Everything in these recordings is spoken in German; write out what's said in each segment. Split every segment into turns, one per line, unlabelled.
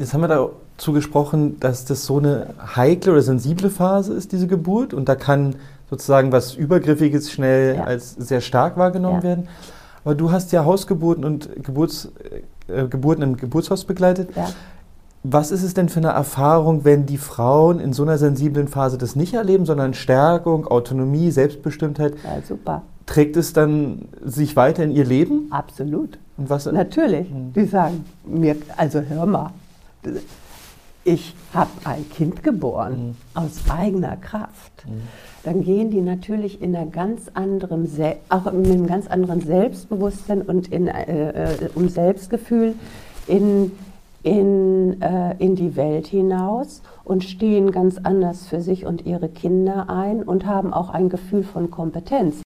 Jetzt haben wir dazu gesprochen, dass das so eine heikle oder sensible Phase ist, diese Geburt. Und da kann sozusagen was Übergriffiges schnell ja. als sehr stark wahrgenommen ja. werden. Aber du hast ja Hausgeburten und Geburts, äh, Geburten im Geburtshaus begleitet. Ja. Was ist es denn für eine Erfahrung, wenn die Frauen in so einer sensiblen Phase das nicht erleben, sondern Stärkung, Autonomie, Selbstbestimmtheit?
Ja, super.
Trägt es dann sich weiter in ihr Leben?
Absolut. Und was? Natürlich. Hm. Die sagen mir, also hör mal, ich habe ein Kind geboren mhm. aus eigener Kraft. Mhm. Dann gehen die natürlich in einer ganz anderen, auch mit einem ganz anderen Selbstbewusstsein und in, äh, äh, um Selbstgefühl in, in, äh, in die Welt hinaus und stehen ganz anders für sich und ihre Kinder ein und haben auch ein Gefühl von Kompetenz.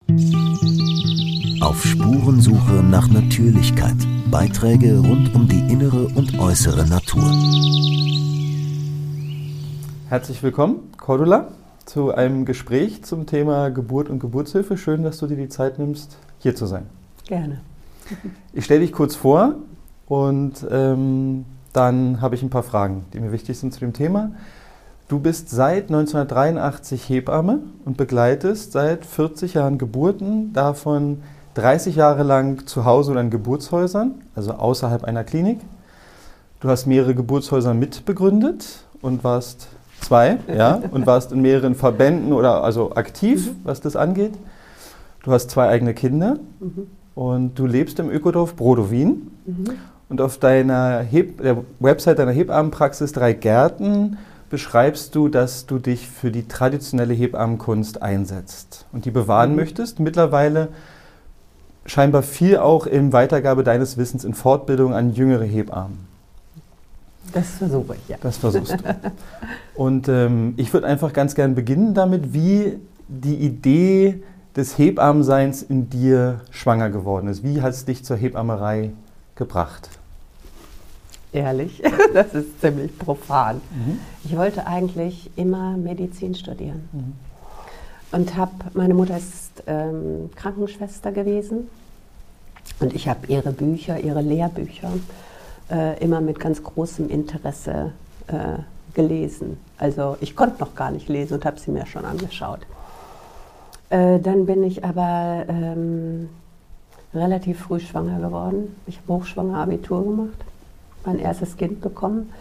Auf Spurensuche nach Natürlichkeit. Beiträge rund um die innere und äußere Natur.
Herzlich willkommen, Cordula, zu einem Gespräch zum Thema Geburt und Geburtshilfe. Schön, dass du dir die Zeit nimmst, hier zu sein.
Gerne.
Ich stelle dich kurz vor und ähm, dann habe ich ein paar Fragen, die mir wichtig sind zu dem Thema. Du bist seit 1983 Hebamme und begleitest seit 40 Jahren Geburten, davon 30 Jahre lang zu Hause oder in Geburtshäusern, also außerhalb einer Klinik. Du hast mehrere Geburtshäuser mitbegründet und warst zwei, ja, und warst in mehreren Verbänden oder also aktiv, mhm. was das angeht. Du hast zwei eigene Kinder mhm. und du lebst im Ökodorf Brodowin. Mhm. Und auf deiner Heb der Website deiner Hebammenpraxis Drei Gärten beschreibst du, dass du dich für die traditionelle Hebammenkunst einsetzt und die bewahren mhm. möchtest. Mittlerweile scheinbar viel auch in Weitergabe deines Wissens in Fortbildung an jüngere Hebammen.
Das versuche ich, ja.
Das versuchst du. Und ähm, ich würde einfach ganz gern beginnen damit, wie die Idee des Hebammenseins in dir schwanger geworden ist. Wie hat es dich zur Hebammerei gebracht?
Ehrlich, das ist ziemlich profan. Mhm. Ich wollte eigentlich immer Medizin studieren. Mhm und habe, meine Mutter ist ähm, Krankenschwester gewesen und ich habe ihre Bücher, ihre Lehrbücher äh, immer mit ganz großem Interesse äh, gelesen. Also ich konnte noch gar nicht lesen und habe sie mir schon angeschaut. Äh, dann bin ich aber ähm, relativ früh schwanger geworden. Ich habe hochschwanger Abitur gemacht, mein erstes Kind bekommen.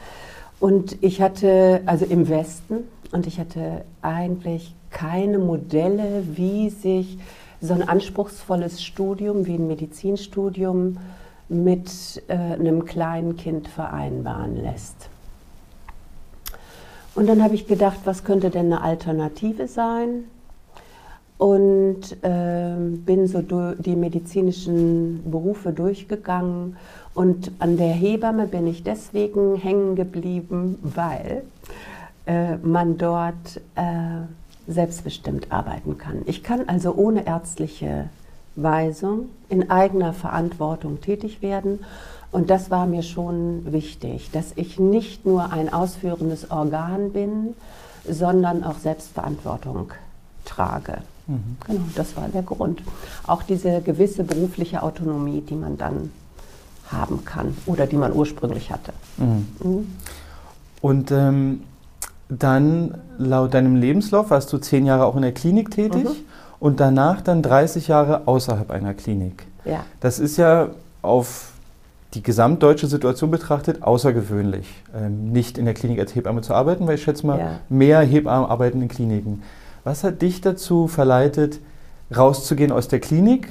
Und ich hatte, also im Westen, und ich hatte eigentlich keine Modelle, wie sich so ein anspruchsvolles Studium wie ein Medizinstudium mit äh, einem kleinen Kind vereinbaren lässt. Und dann habe ich gedacht, was könnte denn eine Alternative sein? Und äh, bin so die medizinischen Berufe durchgegangen. Und an der Hebamme bin ich deswegen hängen geblieben, weil äh, man dort äh, selbstbestimmt arbeiten kann. Ich kann also ohne ärztliche Weisung in eigener Verantwortung tätig werden. Und das war mir schon wichtig, dass ich nicht nur ein ausführendes Organ bin, sondern auch Selbstverantwortung trage. Mhm. Genau, das war der Grund. Auch diese gewisse berufliche Autonomie, die man dann haben kann oder die man ursprünglich hatte. Mhm.
Mhm. Und ähm, dann laut deinem Lebenslauf warst du zehn Jahre auch in der Klinik tätig mhm. und danach dann 30 Jahre außerhalb einer Klinik.
Ja.
Das ist ja auf die gesamtdeutsche Situation betrachtet außergewöhnlich, ähm, nicht in der Klinik als Hebamme zu arbeiten, weil ich schätze mal, ja. mehr Hebammen arbeiten in Kliniken. Was hat dich dazu verleitet, rauszugehen aus der Klinik?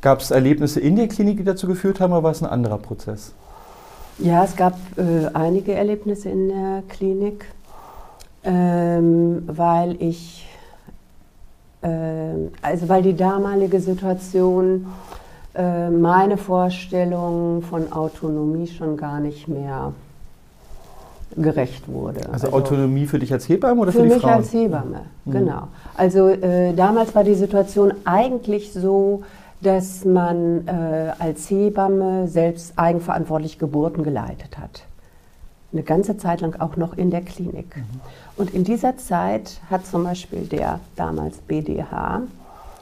Gab es Erlebnisse in der Klinik, die dazu geführt haben, oder war es ein anderer Prozess?
Ja, es gab äh, einige Erlebnisse in der Klinik ähm, weil ich, äh, also weil die damalige Situation äh, meine Vorstellung von Autonomie schon gar nicht mehr gerecht wurde.
Also, also, Autonomie für dich als Hebamme oder für,
für
die Frauen?
Für mich als Hebamme, mhm. genau. Also äh, damals war die Situation eigentlich so, dass man äh, als Hebamme selbst eigenverantwortlich Geburten geleitet hat eine ganze Zeit lang auch noch in der Klinik. Mhm. Und in dieser Zeit hat zum Beispiel der damals BDH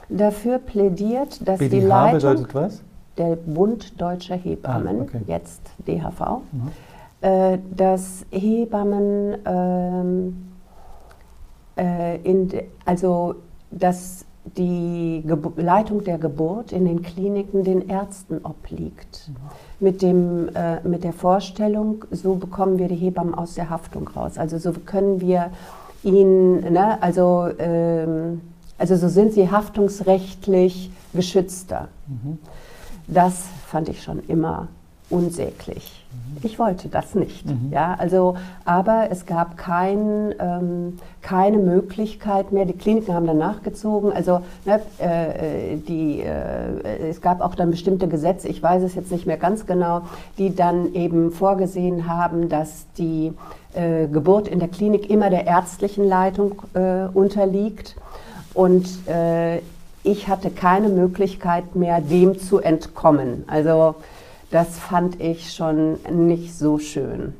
dafür plädiert, dass
BDH
die Leitung
bedeutet was?
der Bund Deutscher Hebammen, ah, okay. jetzt DHV, mhm. äh, dass Hebammen, ähm, äh, in, also dass die Gebu Leitung der Geburt in den Kliniken den Ärzten obliegt. Mhm. Mit, dem, äh, mit der Vorstellung, so bekommen wir die Hebammen aus der Haftung raus. Also so können wir ihnen, ne, also, ähm, also so sind sie haftungsrechtlich geschützter. Mhm. Das fand ich schon immer unsäglich. Mhm. Ich wollte das nicht. Mhm. Ja, also, aber es gab kein, ähm, keine Möglichkeit mehr. Die Kliniken haben dann nachgezogen. Also ne, äh, die, äh, es gab auch dann bestimmte Gesetze, ich weiß es jetzt nicht mehr ganz genau, die dann eben vorgesehen haben, dass die äh, Geburt in der Klinik immer der ärztlichen Leitung äh, unterliegt. Und äh, ich hatte keine Möglichkeit mehr, dem zu entkommen. Also das fand ich schon nicht so schön.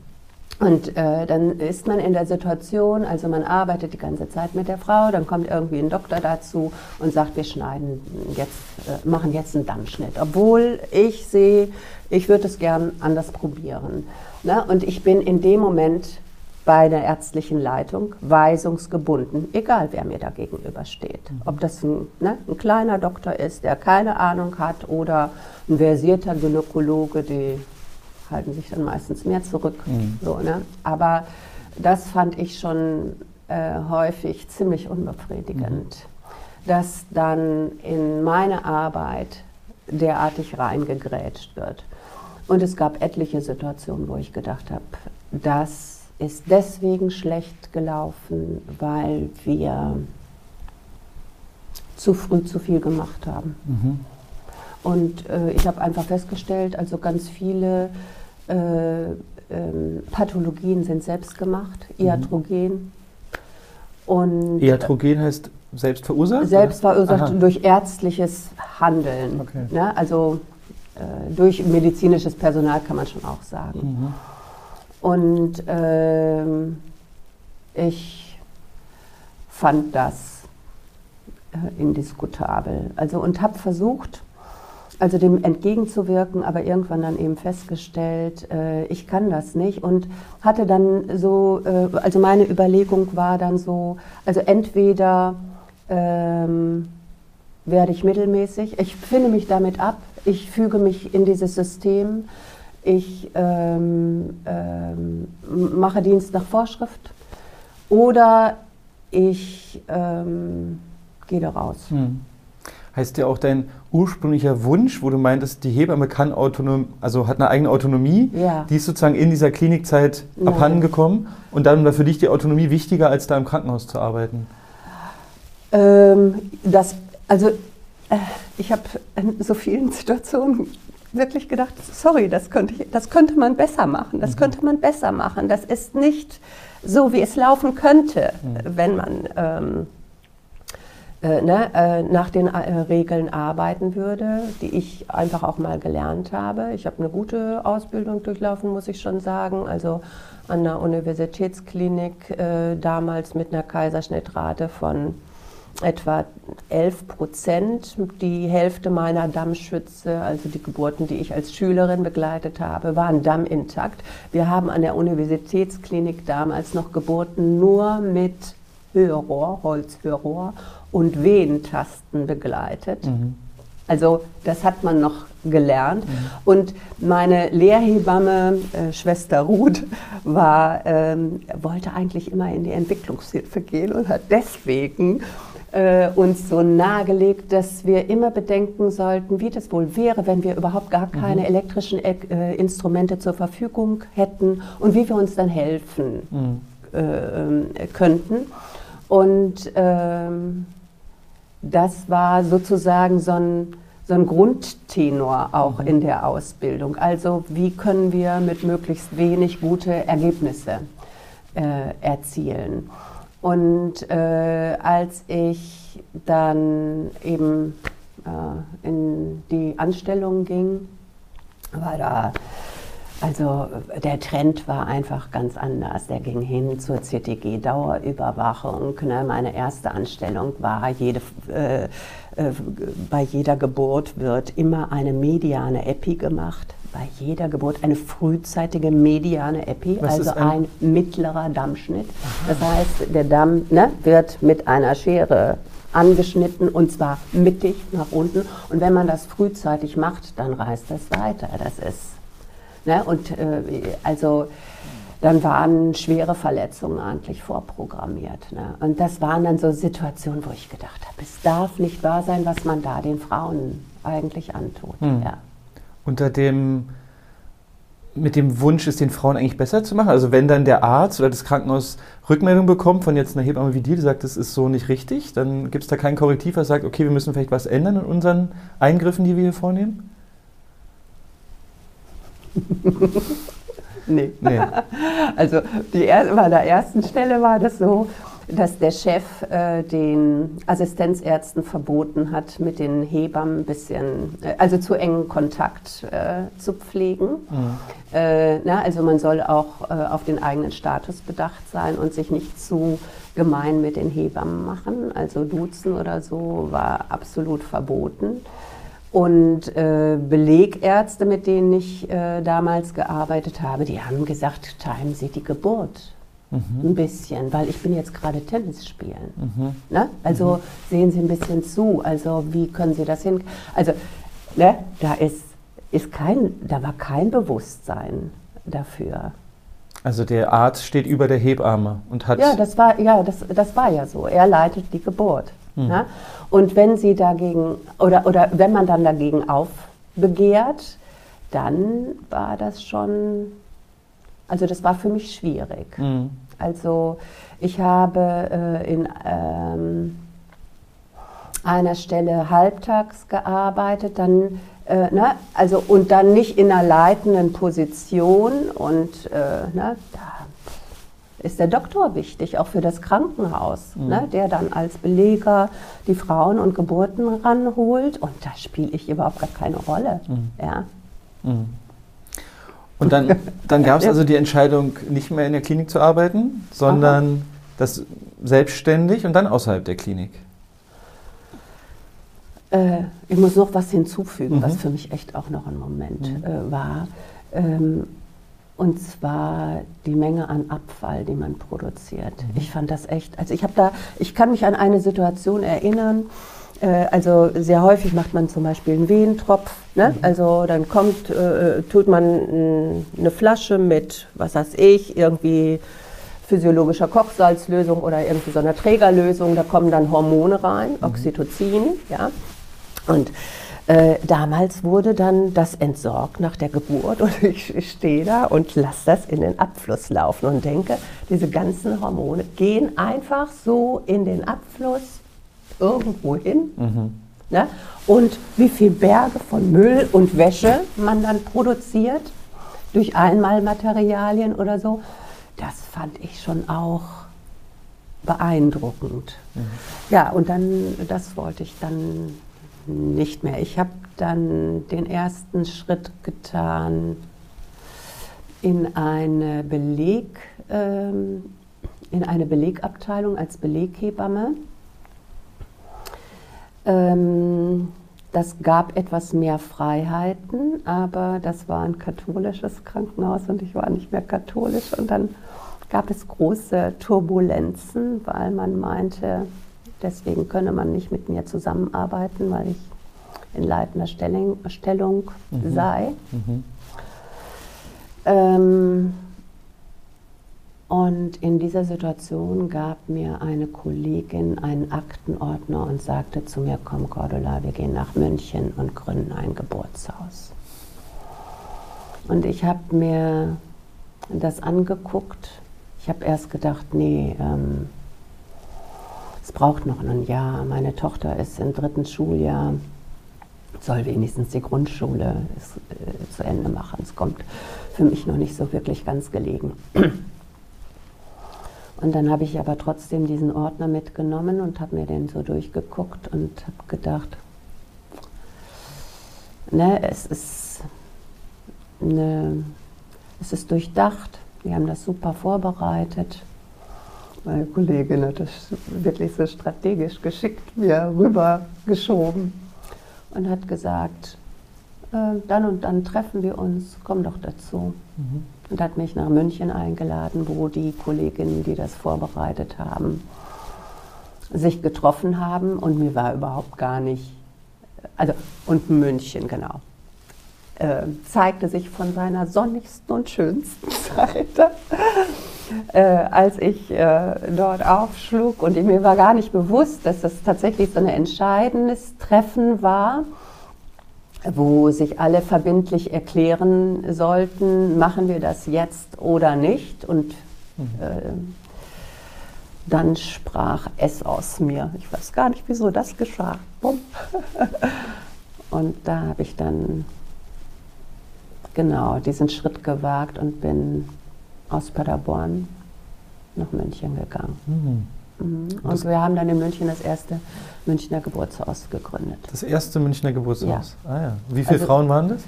Und äh, dann ist man in der Situation, also man arbeitet die ganze Zeit mit der Frau, dann kommt irgendwie ein Doktor dazu und sagt, wir schneiden jetzt, äh, machen jetzt einen Dammschnitt. Obwohl ich sehe, ich würde es gern anders probieren. Ne? Und ich bin in dem Moment bei der ärztlichen Leitung weisungsgebunden, egal wer mir da gegenübersteht. Mhm. Ob das ein, ne, ein, kleiner Doktor ist, der keine Ahnung hat, oder ein versierter Gynäkologe, die halten sich dann meistens mehr zurück. Mhm. So, ne? Aber das fand ich schon äh, häufig ziemlich unbefriedigend, mhm. dass dann in meine Arbeit derartig reingegrätscht wird. Und es gab etliche Situationen, wo ich gedacht habe, das ist deswegen schlecht gelaufen, weil wir zu früh zu viel gemacht haben. Mhm. Und äh, ich habe einfach festgestellt, also ganz viele äh, ähm, Pathologien sind selbst gemacht, mhm. iatrogen.
Und iatrogen heißt selbst verursacht?
Selbst verursacht durch ärztliches Handeln. Okay. Ne? Also äh, durch medizinisches Personal kann man schon auch sagen. Mhm. Und ähm, ich fand das äh, indiskutabel. Also und habe versucht, also dem entgegenzuwirken, aber irgendwann dann eben festgestellt, äh, ich kann das nicht. Und hatte dann so, äh, also meine Überlegung war dann so, also entweder ähm, werde ich mittelmäßig, ich finde mich damit ab, ich füge mich in dieses System, ich ähm, ähm, mache Dienst nach Vorschrift oder ich ähm, gehe da raus. Hm.
Heißt ja auch dein ursprünglicher Wunsch, wo du meintest, die Hebamme kann autonom, also hat eine eigene Autonomie, ja. die ist sozusagen in dieser Klinikzeit Nein. abhanden gekommen und dann war für dich die Autonomie wichtiger, als da im Krankenhaus zu arbeiten?
Ähm, das, also äh, ich habe in so vielen Situationen wirklich gedacht, sorry, das könnte, ich, das könnte man besser machen, das mhm. könnte man besser machen. Das ist nicht so, wie es laufen könnte, mhm. wenn man ähm, äh, ne, äh, nach den äh, Regeln arbeiten würde, die ich einfach auch mal gelernt habe. Ich habe eine gute Ausbildung durchlaufen, muss ich schon sagen. Also an der Universitätsklinik äh, damals mit einer Kaiserschnittrate von etwa 11 Prozent. Die Hälfte meiner Dammschütze, also die Geburten, die ich als Schülerin begleitet habe, waren dammintakt. Wir haben an der Universitätsklinik damals noch Geburten nur mit Hörrohr, Holzhörrohr und Wehentasten begleitet. Mhm. Also das hat man noch gelernt. Mhm. Und meine Lehrhebamme, äh, Schwester Ruth, war, ähm, wollte eigentlich immer in die Entwicklungshilfe gehen und hat deswegen äh, uns so nahegelegt, dass wir immer bedenken sollten, wie das wohl wäre, wenn wir überhaupt gar keine mhm. elektrischen äh, Instrumente zur Verfügung hätten und wie wir uns dann helfen mhm. äh, könnten. Und ähm, das war sozusagen so ein, so ein Grundtenor auch mhm. in der Ausbildung. Also wie können wir mit möglichst wenig gute Ergebnisse äh, erzielen. Und äh, als ich dann eben äh, in die Anstellung ging, war da, also der Trend war einfach ganz anders. Der ging hin zur CTG-Dauerüberwachung. Ne? Meine erste Anstellung war, jede, äh, äh, bei jeder Geburt wird immer eine mediane Epi gemacht bei jeder Geburt eine frühzeitige mediane Epi,
Was
also
ein-
ein, mittlerer Dammschnitt. Das heißt, der Damm ne, wird mit einer Schere angeschnitten und zwar mittig nach unten. Und wenn man das frühzeitig macht, dann reißt das weiter. Das ist Ne? Und äh, also dann waren schwere Verletzungen eigentlich vorprogrammiert. Ne? Und das waren dann so Situationen, wo ich gedacht habe, es darf nicht wahr sein, was man da den Frauen eigentlich antut.
Hm.
Ja.
Unter dem, mit dem Wunsch, es den Frauen eigentlich besser zu machen? Also wenn dann der Arzt oder das Krankenhaus Rückmeldung bekommt von jetzt einer Hebamme wie dir, die sagt, das ist so nicht richtig, dann gibt es da kein Korrektiv, was sagt, okay, wir müssen vielleicht was ändern in unseren Eingriffen, die wir hier vornehmen?
Nee.
Nee.
Also die er bei der ersten Stelle war das so, dass der Chef äh, den Assistenzärzten verboten hat, mit den Hebammen ein bisschen, äh, also zu engen Kontakt äh, zu pflegen. Äh, na, also man soll auch äh, auf den eigenen Status bedacht sein und sich nicht zu gemein mit den Hebammen machen. Also duzen oder so war absolut verboten. Und äh, Belegärzte, mit denen ich äh, damals gearbeitet habe, die haben gesagt, timen Sie die Geburt ein bisschen, weil ich bin jetzt gerade Tennis spielen. Ne? Also sehen Sie ein bisschen zu. Also wie können Sie das hin? Also ne, da ist, ist kein, da war kein Bewusstsein dafür.
Also der Arzt steht über der Hebamme und hat.
Ja, das war, ja, das, das war ja so. Er leitet die Geburt. Ne? Und wenn sie dagegen, oder, oder wenn man dann dagegen aufbegehrt, dann war das schon, also das war für mich schwierig.
Mhm.
Also ich habe äh, in ähm, einer Stelle halbtags gearbeitet, dann äh, ne, also und dann nicht in einer leitenden Position und äh, ne, da ist der Doktor wichtig, auch für das Krankenhaus, ne, der dann als Beleger die Frauen und Geburten ranholt und da spiele ich überhaupt gar keine Rolle. Ja.
Und dann, dann gab es also die Entscheidung, nicht mehr in der Klinik zu arbeiten, sondern das selbstständig und dann außerhalb der Klinik.
Äh, ich muss noch was hinzufügen,
Mhm.
was für mich echt auch noch ein Moment äh, war. Ähm, und zwar die Menge an Abfall, die man produziert. Ich fand das echt, also ich habe da, ich kann mich an eine Situation erinnern, also sehr häufig macht man zum Beispiel einen Wehentropf. Ne? Also dann kommt, äh, tut man eine Flasche mit, was weiß ich, irgendwie physiologischer Kochsalzlösung oder irgendwie so einer Trägerlösung. Da kommen dann Hormone rein, Oxytocin, ja. Und äh, damals wurde dann das entsorgt nach der Geburt und ich, ich stehe da und lasse das in den Abfluss laufen und denke, diese ganzen Hormone gehen einfach so in den Abfluss irgendwo hin. Ne? Und wie viel Berge von Müll und Wäsche man dann produziert durch Einmalmaterialien oder so, das fand ich schon auch beeindruckend. Ja, und dann, das wollte ich dann nicht mehr. Ich habe dann den ersten Schritt getan in eine Beleg, ähm, in eine Belegabteilung als Beleghebamme. Ähm, das gab etwas mehr Freiheiten, aber das war ein katholisches Krankenhaus und ich war nicht mehr katholisch. Und dann gab es große Turbulenzen, weil man meinte, deswegen könne man nicht mit mir zusammenarbeiten, weil ich in leitender Stellung, Stellung sei. Ähm, und in dieser Situation gab mir eine Kollegin einen Aktenordner und sagte zu mir, komm Cordula, wir gehen nach München und gründen ein Geburtshaus. Und ich habe mir das angeguckt. Ich habe erst gedacht, nee, ähm, es braucht noch ein Jahr. Meine Tochter ist im dritten Schuljahr, soll wenigstens die Grundschule ist, äh, zu Ende machen. Es kommt für mich noch nicht so wirklich ganz gelegen. Und dann habe ich aber trotzdem diesen Ordner mitgenommen und habe mir den so durchgeguckt und habe gedacht, ne, es ist, eine, es ist durchdacht, wir haben das super vorbereitet. Meine Kollegin hat das wirklich so strategisch geschickt mir rübergeschoben und hat gesagt, äh, dann und dann treffen wir uns, komm doch dazu. Mhm. Und hat mich nach München eingeladen, wo die Kolleginnen, die das vorbereitet haben, sich getroffen haben und mir war überhaupt gar nicht, also und München, genau, äh, zeigte sich von seiner sonnigsten und schönsten Seite. Äh, als ich äh, dort aufschlug und mir war gar nicht bewusst, dass das tatsächlich so ein entscheidendes Treffen war wo sich alle verbindlich erklären sollten, machen wir das jetzt oder nicht. Und mhm. äh, dann sprach es aus mir. Ich weiß gar nicht, wieso das geschah. und da habe ich dann genau diesen Schritt gewagt und bin aus Paderborn nach München gegangen. Mhm. Mhm. Und wir haben dann in München das erste Münchner Geburtshaus gegründet.
Das erste Münchner Geburtshaus? Ja. Ah ja. Wie viele also, Frauen waren das?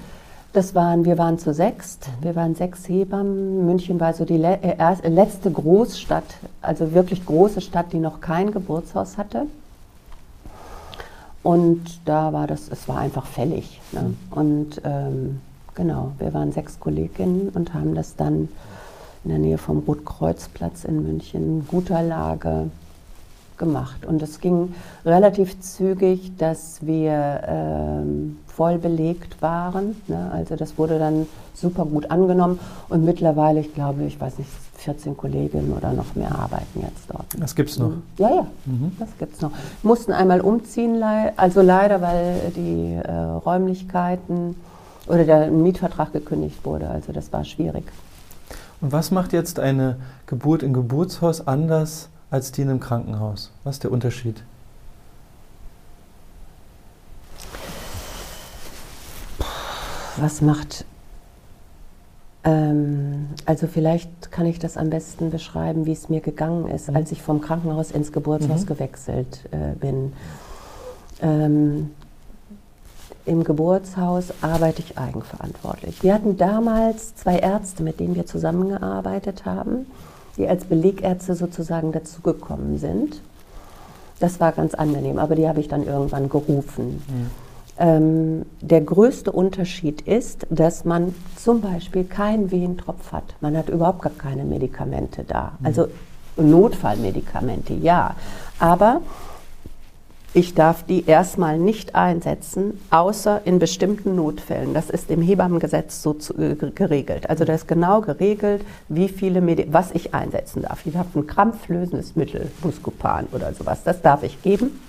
Das waren, wir waren zu sechst, wir waren sechs Hebammen. München war so die le äh, erste, letzte Großstadt, also wirklich große Stadt, die noch kein Geburtshaus hatte. Und da war das, es war einfach fällig. Ne? Mhm. Und ähm, genau, wir waren sechs Kolleginnen und haben das dann in der Nähe vom Rotkreuzplatz in München, guter Lage, gemacht. Und es ging relativ zügig, dass wir ähm, voll belegt waren. Ne? Also das wurde dann super gut angenommen. Und mittlerweile, ich glaube, ich weiß nicht, 14 Kolleginnen oder noch mehr arbeiten jetzt dort.
Das gibt es noch?
Ja, ja, mhm. das gibt es noch. Mussten einmal umziehen, also leider, weil die äh, Räumlichkeiten oder der Mietvertrag gekündigt wurde. Also das war schwierig.
Und was macht jetzt eine Geburt im Geburtshaus anders als die in einem Krankenhaus? Was ist der Unterschied?
Was macht ähm, also vielleicht kann ich das am besten beschreiben, wie es mir gegangen ist, mhm. als ich vom Krankenhaus ins Geburtshaus mhm. gewechselt äh, bin. Ähm, Im Geburtshaus arbeite ich eigenverantwortlich. Wir hatten damals zwei Ärzte, mit denen wir zusammengearbeitet haben die als Belegärzte sozusagen dazugekommen sind. Das war ganz angenehm, aber die habe ich dann irgendwann gerufen. Mhm. Ähm, der größte Unterschied ist, dass man zum Beispiel keinen Wehentropf hat. Man hat überhaupt gar keine Medikamente da. Mhm. Also Notfallmedikamente, ja. Aber ich darf die erstmal nicht einsetzen, außer in bestimmten Notfällen. Das ist im Hebammengesetz so zu, äh, geregelt. Also da ist genau geregelt, wie viele Medi was ich einsetzen darf. Ich darf ein krampflösendes Mittel, Buscopan oder sowas, das darf ich geben.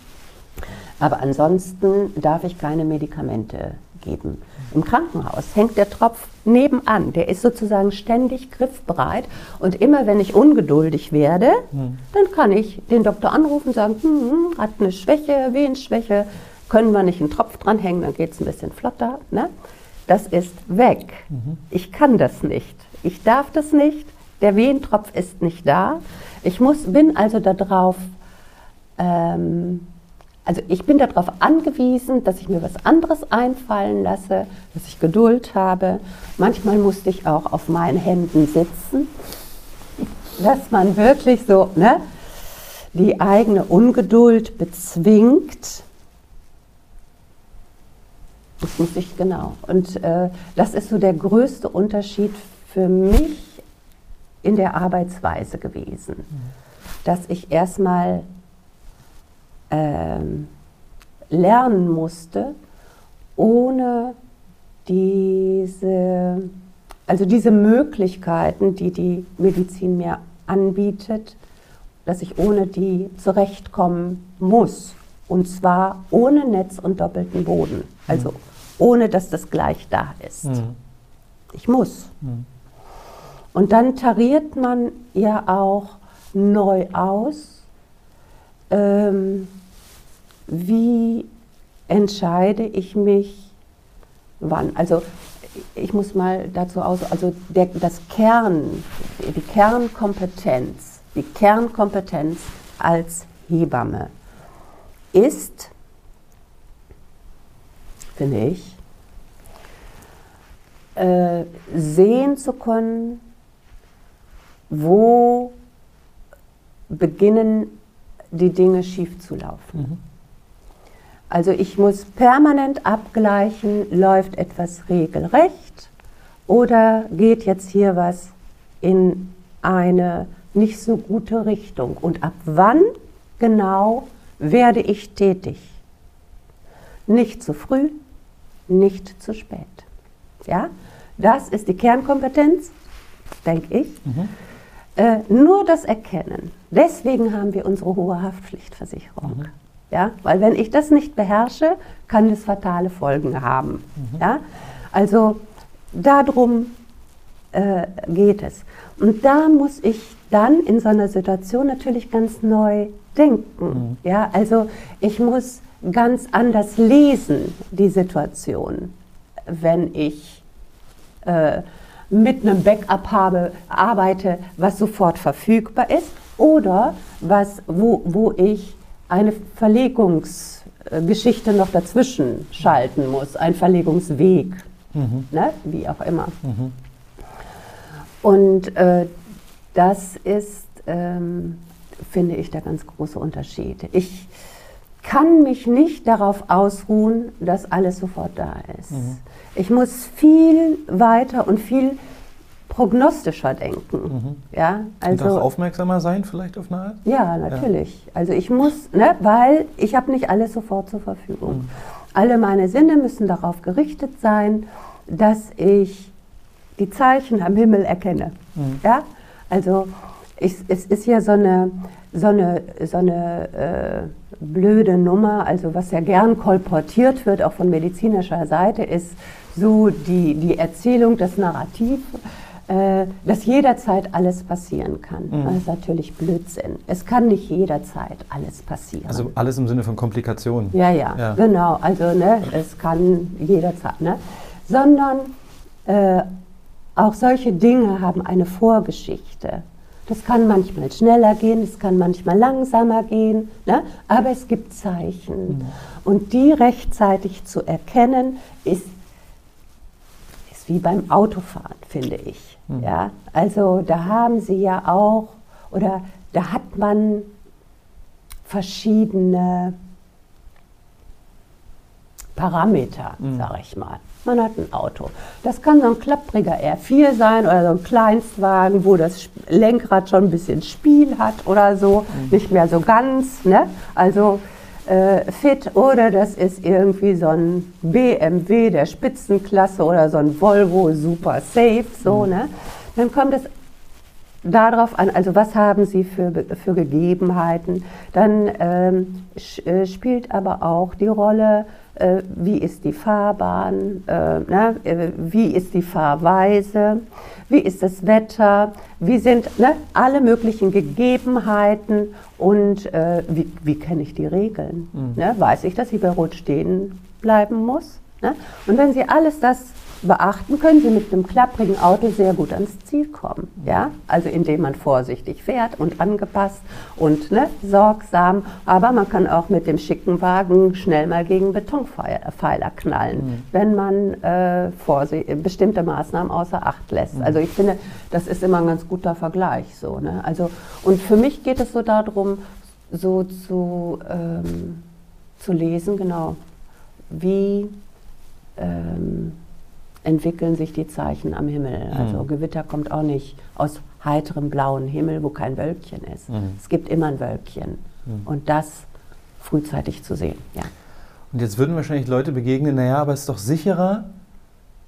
Aber ansonsten darf ich keine Medikamente geben. Im Krankenhaus hängt der Tropf nebenan. Der ist sozusagen ständig griffbereit. Und immer wenn ich ungeduldig werde, hm. dann kann ich den Doktor anrufen und sagen, hm, hm hat eine Schwäche, Wehenschwäche, können wir nicht einen Tropf dranhängen, dann geht es ein bisschen flotter. Ne? Das ist weg. Mhm. Ich kann das nicht. Ich darf das nicht. Der Wehentropf ist nicht da. Ich muss, bin also darauf ähm, also ich bin darauf angewiesen, dass ich mir was anderes einfallen lasse, dass ich Geduld habe. Manchmal musste ich auch auf meinen Händen sitzen, dass man wirklich so ne, die eigene Ungeduld bezwingt. Das muss ich genau. Und äh, das ist so der größte Unterschied für mich in der Arbeitsweise gewesen, dass ich erstmal ähm, lernen musste, ohne diese, also diese Möglichkeiten, die die Medizin mir anbietet, dass ich ohne die zurechtkommen muss. Und zwar ohne Netz und doppelten Boden. Also mhm. ohne dass das gleich da ist. Mhm. Ich muss. Mhm. Und dann tariert man ja auch neu aus. Ähm, wie entscheide ich mich wann? Also ich muss mal dazu aus, also der, das Kern, die Kernkompetenz, die Kernkompetenz als Hebamme ist, finde ich, äh, sehen zu können, wo beginnen die Dinge schief zu laufen. Mhm. Also ich muss permanent abgleichen, läuft etwas regelrecht oder geht jetzt hier was in eine nicht so gute Richtung. Und ab wann genau werde ich tätig? Nicht zu früh, nicht zu spät. Ja, das ist die Kernkompetenz, denke ich. Mhm. Äh, nur das Erkennen. Deswegen haben wir unsere hohe Haftpflichtversicherung. Mhm. Ja, weil wenn ich das nicht beherrsche, kann das fatale Folgen haben. Mhm. Ja, also darum äh, geht es. Und da muss ich dann in so einer Situation natürlich ganz neu denken. Mhm. Ja, also ich muss ganz anders lesen, die Situation, wenn ich äh, mit einem Backup habe, arbeite, was sofort verfügbar ist oder was, wo, wo ich eine Verlegungsgeschichte noch dazwischen schalten muss, ein Verlegungsweg, mhm. ne? wie auch immer. Mhm. Und äh, das ist, ähm, finde ich, der ganz große Unterschied. Ich kann mich nicht darauf ausruhen, dass alles sofort da ist. Mhm. Ich muss viel weiter und viel prognostischer denken. Mhm. Ja,
also, und auch aufmerksamer sein vielleicht auf eine Art?
Ja, natürlich. Ja. Also ich muss, ne, weil ich habe nicht alles sofort zur Verfügung. Mhm. Alle meine Sinne müssen darauf gerichtet sein, dass ich die Zeichen am Himmel erkenne. Mhm. Ja, also ich, es ist ja so eine, so eine, so eine äh, blöde Nummer, also was ja gern kolportiert wird, auch von medizinischer Seite, ist so die, die Erzählung, das Narrativ, äh, dass jederzeit alles passieren kann. Mhm. Das ist natürlich Blödsinn. Es kann nicht jederzeit alles passieren.
Also alles im Sinne von Komplikationen.
Ja, ja, ja. genau. Also ne, es kann jederzeit. Ne? Sondern äh, auch solche Dinge haben eine Vorgeschichte. Das kann manchmal schneller gehen, es kann manchmal langsamer gehen, ne? aber es gibt Zeichen. Mhm. Und die rechtzeitig zu erkennen, ist, ist wie beim Autofahren, finde ich. Mhm. Ja? Also da haben sie ja auch, oder da hat man verschiedene Parameter, mhm. sage ich mal. Man hat ein Auto. Das kann so ein klappriger R4 sein oder so ein Kleinstwagen, wo das Lenkrad schon ein bisschen Spiel hat oder so, mhm. nicht mehr so ganz. Ne? Also äh, fit oder das ist irgendwie so ein BMW der Spitzenklasse oder so ein Volvo Super Safe, so, mhm. ne? Dann kommt es darauf an, also was haben Sie für, für Gegebenheiten. Dann ähm, äh, spielt aber auch die Rolle, äh, wie ist die Fahrbahn, äh, ne, äh, wie ist die Fahrweise, wie ist das Wetter, wie sind ne, alle möglichen Gegebenheiten und äh, wie, wie kenne ich die Regeln. Mhm. Ne, weiß ich, dass ich bei Rot stehen bleiben muss. Ne? Und wenn Sie alles das beachten, können Sie mit einem klapprigen Auto sehr gut ans Ziel kommen. Ja? Also indem man vorsichtig fährt und angepasst und ne, sorgsam. Aber man kann auch mit dem schicken Wagen schnell mal gegen Betonpfeiler knallen, mhm. wenn man äh, bestimmte Maßnahmen außer Acht lässt. Mhm. Also ich finde, das ist immer ein ganz guter Vergleich. So, ne? also, und für mich geht es so darum, so zu, ähm, zu lesen, genau, wie ähm, entwickeln sich die Zeichen am Himmel. Mhm. Also Gewitter kommt auch nicht aus heiterem blauen Himmel, wo kein Wölkchen ist. Mhm. Es gibt immer ein Wölkchen. Mhm. Und das frühzeitig zu sehen. Ja.
Und jetzt würden wahrscheinlich Leute begegnen, naja, aber es ist doch sicherer,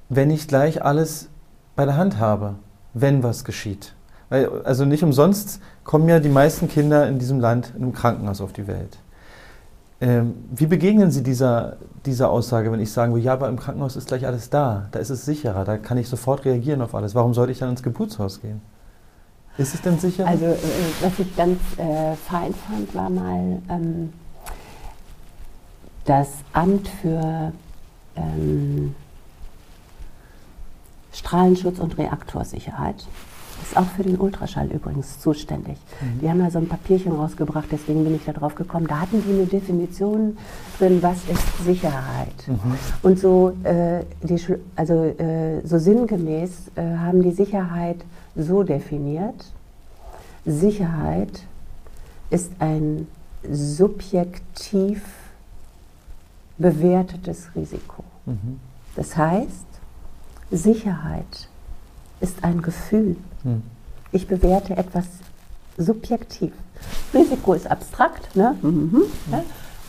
wenn ich gleich alles bei der Hand habe, wenn was geschieht. Weil, also nicht umsonst kommen ja die meisten Kinder in diesem Land in einem Krankenhaus auf die Welt. Ähm, wie begegnen Sie dieser, dieser Aussage, wenn ich sagen will, ja, aber im Krankenhaus ist gleich alles da, da ist es sicherer, da kann ich sofort reagieren auf alles. Warum sollte ich dann ins Geburtshaus gehen? Ist es denn sicher?
Also, äh, was ich ganz äh, fein fand, war mal ähm, das Amt für ähm, Strahlenschutz und Reaktorsicherheit ist auch für den Ultraschall übrigens zuständig. Mhm. Die haben da so ein Papierchen rausgebracht, deswegen bin ich da drauf gekommen. Da hatten die eine Definition drin, was ist Sicherheit. Mhm. Und so, äh, die, also, äh, so sinngemäß äh, haben die Sicherheit so definiert. Sicherheit ist ein subjektiv bewertetes Risiko. Mhm. Das heißt, Sicherheit ist ein Gefühl. Ich bewerte etwas subjektiv. Risiko ist abstrakt, ne? Mhm. Ja?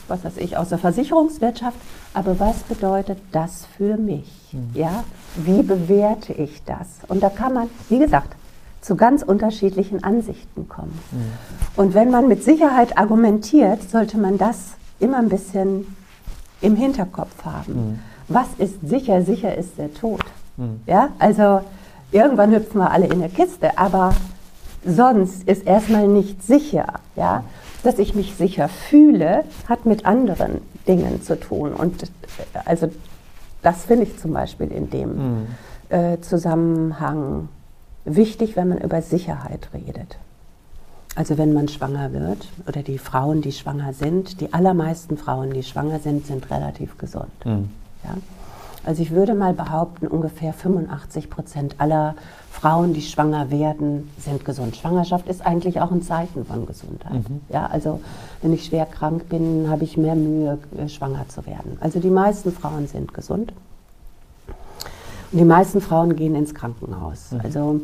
was weiß ich, aus der Versicherungswirtschaft. Aber was bedeutet das für mich? Mhm. Ja? Wie bewerte ich das? Und da kann man, wie gesagt, zu ganz unterschiedlichen Ansichten kommen. Mhm. Und wenn man mit Sicherheit argumentiert, sollte man das immer ein bisschen im Hinterkopf haben. Mhm. Was ist sicher? Sicher ist der Tod. Mhm. Ja, also irgendwann hüpfen wir alle in der Kiste, aber sonst ist erstmal nicht sicher. Ja, dass ich mich sicher fühle, hat mit anderen Dingen zu tun. Und äh, also das finde ich zum Beispiel in dem mhm. äh, Zusammenhang wichtig, wenn man über Sicherheit redet. Also wenn man schwanger wird oder die Frauen, die schwanger sind, die allermeisten Frauen, die schwanger sind, sind relativ gesund. Mhm. Ja? Also ich würde mal behaupten, ungefähr 85 Prozent aller Frauen, die schwanger werden, sind gesund. Schwangerschaft ist eigentlich auch ein Zeichen von Gesundheit. Mhm. Ja, also wenn ich schwer krank bin, habe ich mehr Mühe, äh, schwanger zu werden. Also die meisten Frauen sind gesund. Und die meisten Frauen gehen ins Krankenhaus. Mhm. Also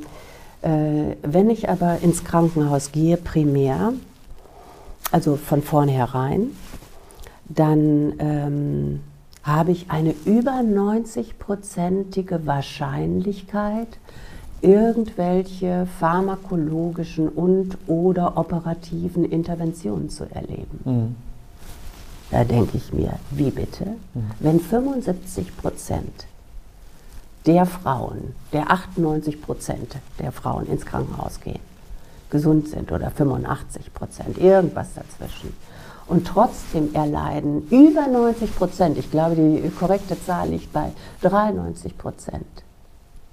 äh, wenn ich aber ins Krankenhaus gehe, primär, also von vornherein, dann ähm, habe ich eine über 90-prozentige Wahrscheinlichkeit, irgendwelche pharmakologischen und oder operativen Interventionen zu erleben. Mhm. Da denke ich mir, wie bitte? Mhm. Wenn 75 Prozent der Frauen, der 98 Prozent der Frauen ins Krankenhaus gehen, gesund sind oder 85 Prozent, irgendwas dazwischen. Und trotzdem erleiden über 90 Prozent, ich glaube, die korrekte Zahl liegt bei 93 Prozent,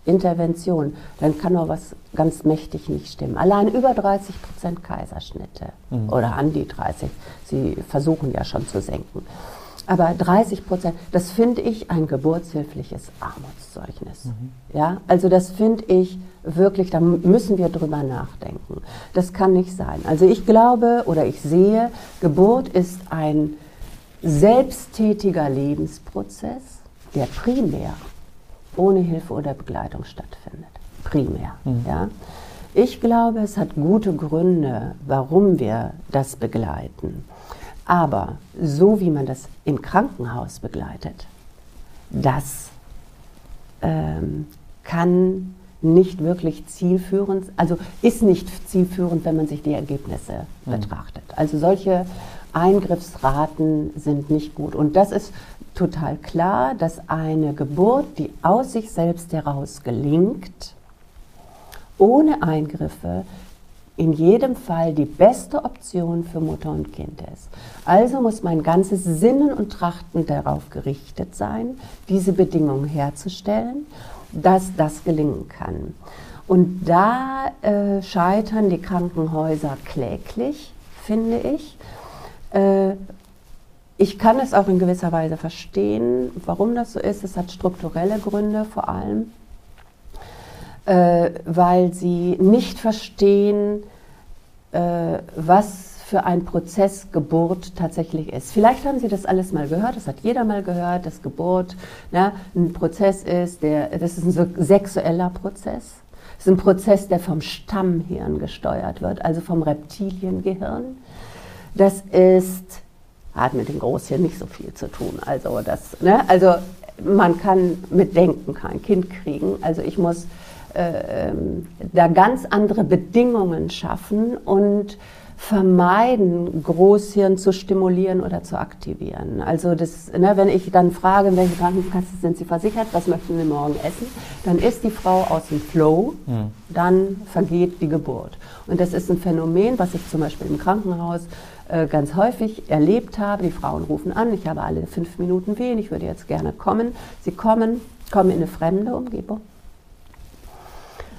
Intervention, dann kann doch was ganz mächtig nicht stimmen. Allein über 30 Prozent Kaiserschnitte mhm. oder an die 30%, sie versuchen ja schon zu senken. Aber 30 Prozent, das finde ich ein geburtshilfliches Armutszeugnis. Mhm. Ja, also das finde ich wirklich, da müssen wir drüber nachdenken. Das kann nicht sein. Also ich glaube oder ich sehe, Geburt ist ein selbsttätiger Lebensprozess, der primär ohne Hilfe oder Begleitung stattfindet. Primär. Mhm. Ja. Ich glaube, es hat gute Gründe, warum wir das begleiten. Aber so wie man das im Krankenhaus begleitet, das ähm, kann nicht wirklich zielführend, also ist nicht zielführend, wenn man sich die Ergebnisse mhm. betrachtet. Also solche Eingriffsraten sind nicht gut. Und das ist total klar, dass eine Geburt, die aus sich selbst heraus gelingt, ohne Eingriffe, in jedem Fall die beste Option für Mutter und Kind ist. Also muss mein ganzes Sinnen und Trachten darauf gerichtet sein, diese Bedingungen herzustellen, dass das gelingen kann. Und da äh, scheitern die Krankenhäuser kläglich, finde ich. Äh, ich kann es auch in gewisser Weise verstehen, warum das so ist. Es hat strukturelle Gründe vor allem äh, weil sie nicht verstehen, äh, was für ein Prozess Geburt tatsächlich ist. Vielleicht haben Sie das alles mal gehört, das hat jeder mal gehört, dass Geburt ne, ein Prozess ist, der, das ist ein sexueller Prozess. Es ist ein Prozess, der vom Stammhirn gesteuert wird, also vom Reptiliengehirn. Das ist, hat mit dem Großhirn nicht so viel zu tun. Also, das, ne, also man kann mit Denken kein Kind kriegen. Also ich muss äh, da ganz andere Bedingungen schaffen und vermeiden, Großhirn zu stimulieren oder zu aktivieren. Also das, ne, wenn ich dann frage, in welche Krankenkasse sind Sie versichert, was möchten Sie morgen essen, dann ist die Frau aus dem Flow, mhm. dann vergeht die Geburt. Und das ist ein Phänomen, was ich zum Beispiel im Krankenhaus äh, ganz häufig erlebt habe. Die Frauen rufen an, ich habe alle fünf Minuten wehen, ich würde jetzt gerne kommen. Sie kommen, kommen in eine fremde Umgebung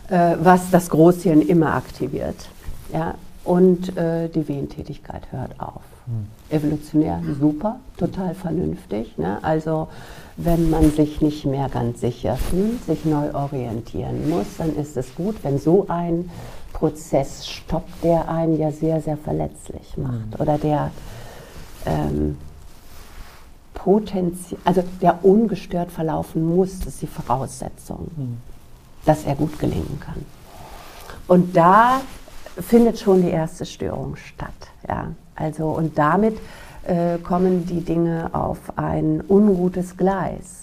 äh, was das Großhirn immer aktiviert. Ja? Und äh, die Wehentätigkeit hört auf. Hm. Evolutionär super, total vernünftig. Ne? Also wenn man sich nicht mehr ganz sicher fühlt, sich neu orientieren muss, dann ist es gut, wenn so ein Prozess stoppt, der einen ja sehr, sehr verletzlich macht hm. oder der ähm, Potenzial, also der ungestört verlaufen muss, das ist die Voraussetzung, mhm. dass er gut gelingen kann. Und da findet schon die erste Störung statt. Ja. Also, und damit äh, kommen die Dinge auf ein ungutes Gleis.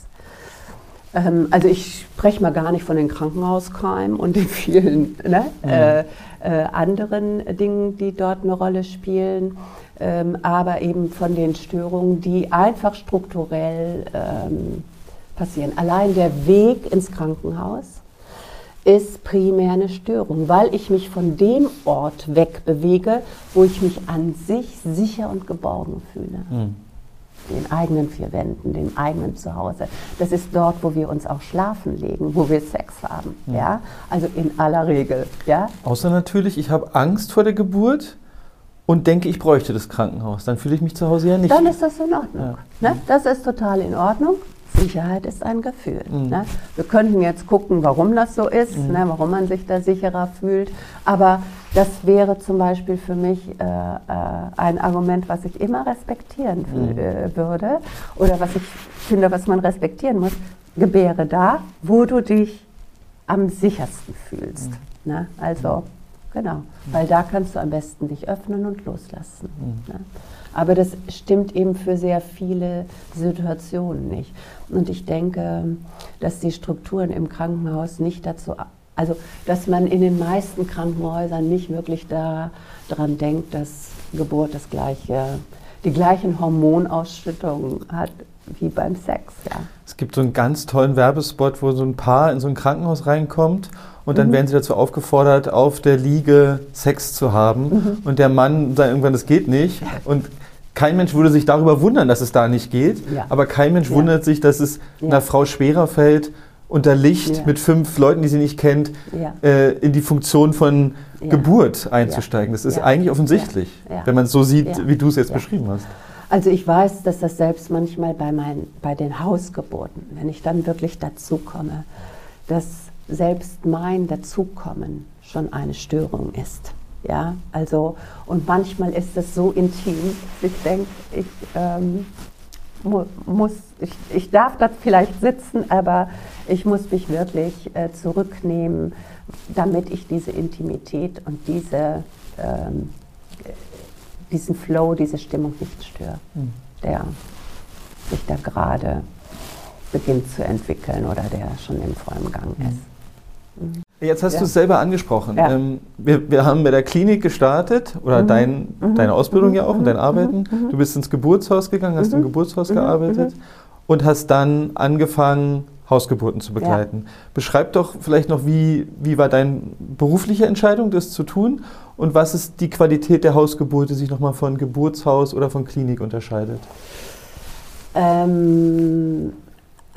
Ähm, also ich spreche mal gar nicht von den Krankenhauskeimen und den vielen ne, mhm. äh, äh, anderen Dingen, die dort eine Rolle spielen, ähm, aber eben von den Störungen, die einfach strukturell ähm, passieren. Allein der Weg ins Krankenhaus ist primär eine Störung, weil ich mich von dem Ort wegbewege, wo ich mich an sich sicher und geborgen fühle. Mhm. Den eigenen vier Wänden, dem eigenen Zuhause. Das ist dort, wo wir uns auch schlafen legen, wo wir Sex haben. Mhm. Ja? Also in aller Regel. Ja?
Außer natürlich, ich habe Angst vor der Geburt und denke, ich bräuchte das Krankenhaus. Dann fühle ich mich zu Hause ja nicht.
Dann ist das in Ordnung. Ja. Ne? Das ist total in Ordnung. Sicherheit ist ein Gefühl. Mhm. Ne? Wir könnten jetzt gucken, warum das so ist, mhm. ne? warum man sich da sicherer fühlt. Aber das wäre zum Beispiel für mich äh, äh, ein Argument, was ich immer respektieren mhm. äh, würde oder was ich finde, was man respektieren muss. Gebäre da, wo du dich am sichersten fühlst. Mhm. Ne? Also, genau. Mhm. Weil da kannst du am besten dich öffnen und loslassen. Aber das stimmt eben für sehr viele Situationen nicht. Und ich denke, dass die Strukturen im Krankenhaus nicht dazu, also dass man in den meisten Krankenhäusern nicht wirklich daran denkt, dass Geburt das gleiche, die gleichen Hormonausschüttungen hat wie beim Sex. Ja.
Es gibt so einen ganz tollen Werbespot, wo so ein Paar in so ein Krankenhaus reinkommt und dann mhm. werden sie dazu aufgefordert, auf der Liege Sex zu haben. Mhm. Und der Mann sagt irgendwann, das geht nicht. Und kein Mensch würde sich darüber wundern, dass es da nicht geht. Ja. Aber kein Mensch ja. wundert sich, dass es ja. einer Frau schwerer fällt, unter Licht mit fünf Leuten, die sie nicht kennt, äh, in die Funktion von Geburt einzusteigen. Das ist eigentlich offensichtlich, wenn man es so sieht, wie du es jetzt beschrieben hast.
Also ich weiß, dass das selbst manchmal bei, mein, bei den Hausgeburten, wenn ich dann wirklich dazu komme, dass selbst mein Dazukommen schon eine Störung ist. Ja, also, und manchmal ist es so intim, ich denke, ich ähm, mu muss, ich, ich darf dort vielleicht sitzen, aber ich muss mich wirklich äh, zurücknehmen, damit ich diese Intimität und diese, ähm, diesen Flow, diese Stimmung nicht störe, mhm. der sich da gerade beginnt zu entwickeln oder der schon im vollen Gang mhm.
Jetzt hast ja. du es selber angesprochen. Ja. Ähm, wir, wir, haben bei der Klinik gestartet, oder mhm. dein, mhm. deine Ausbildung mhm. ja auch und dein mhm. Arbeiten. Mhm. Du bist ins Geburtshaus gegangen, hast im mhm. Geburtshaus gearbeitet und hast dann angefangen, Hausgeburten zu begleiten. Ja. Beschreib doch vielleicht noch, wie, wie war deine berufliche Entscheidung, das zu tun und was ist die Qualität der Hausgeburt, die sich nochmal von Geburtshaus oder von Klinik unterscheidet?
Ähm,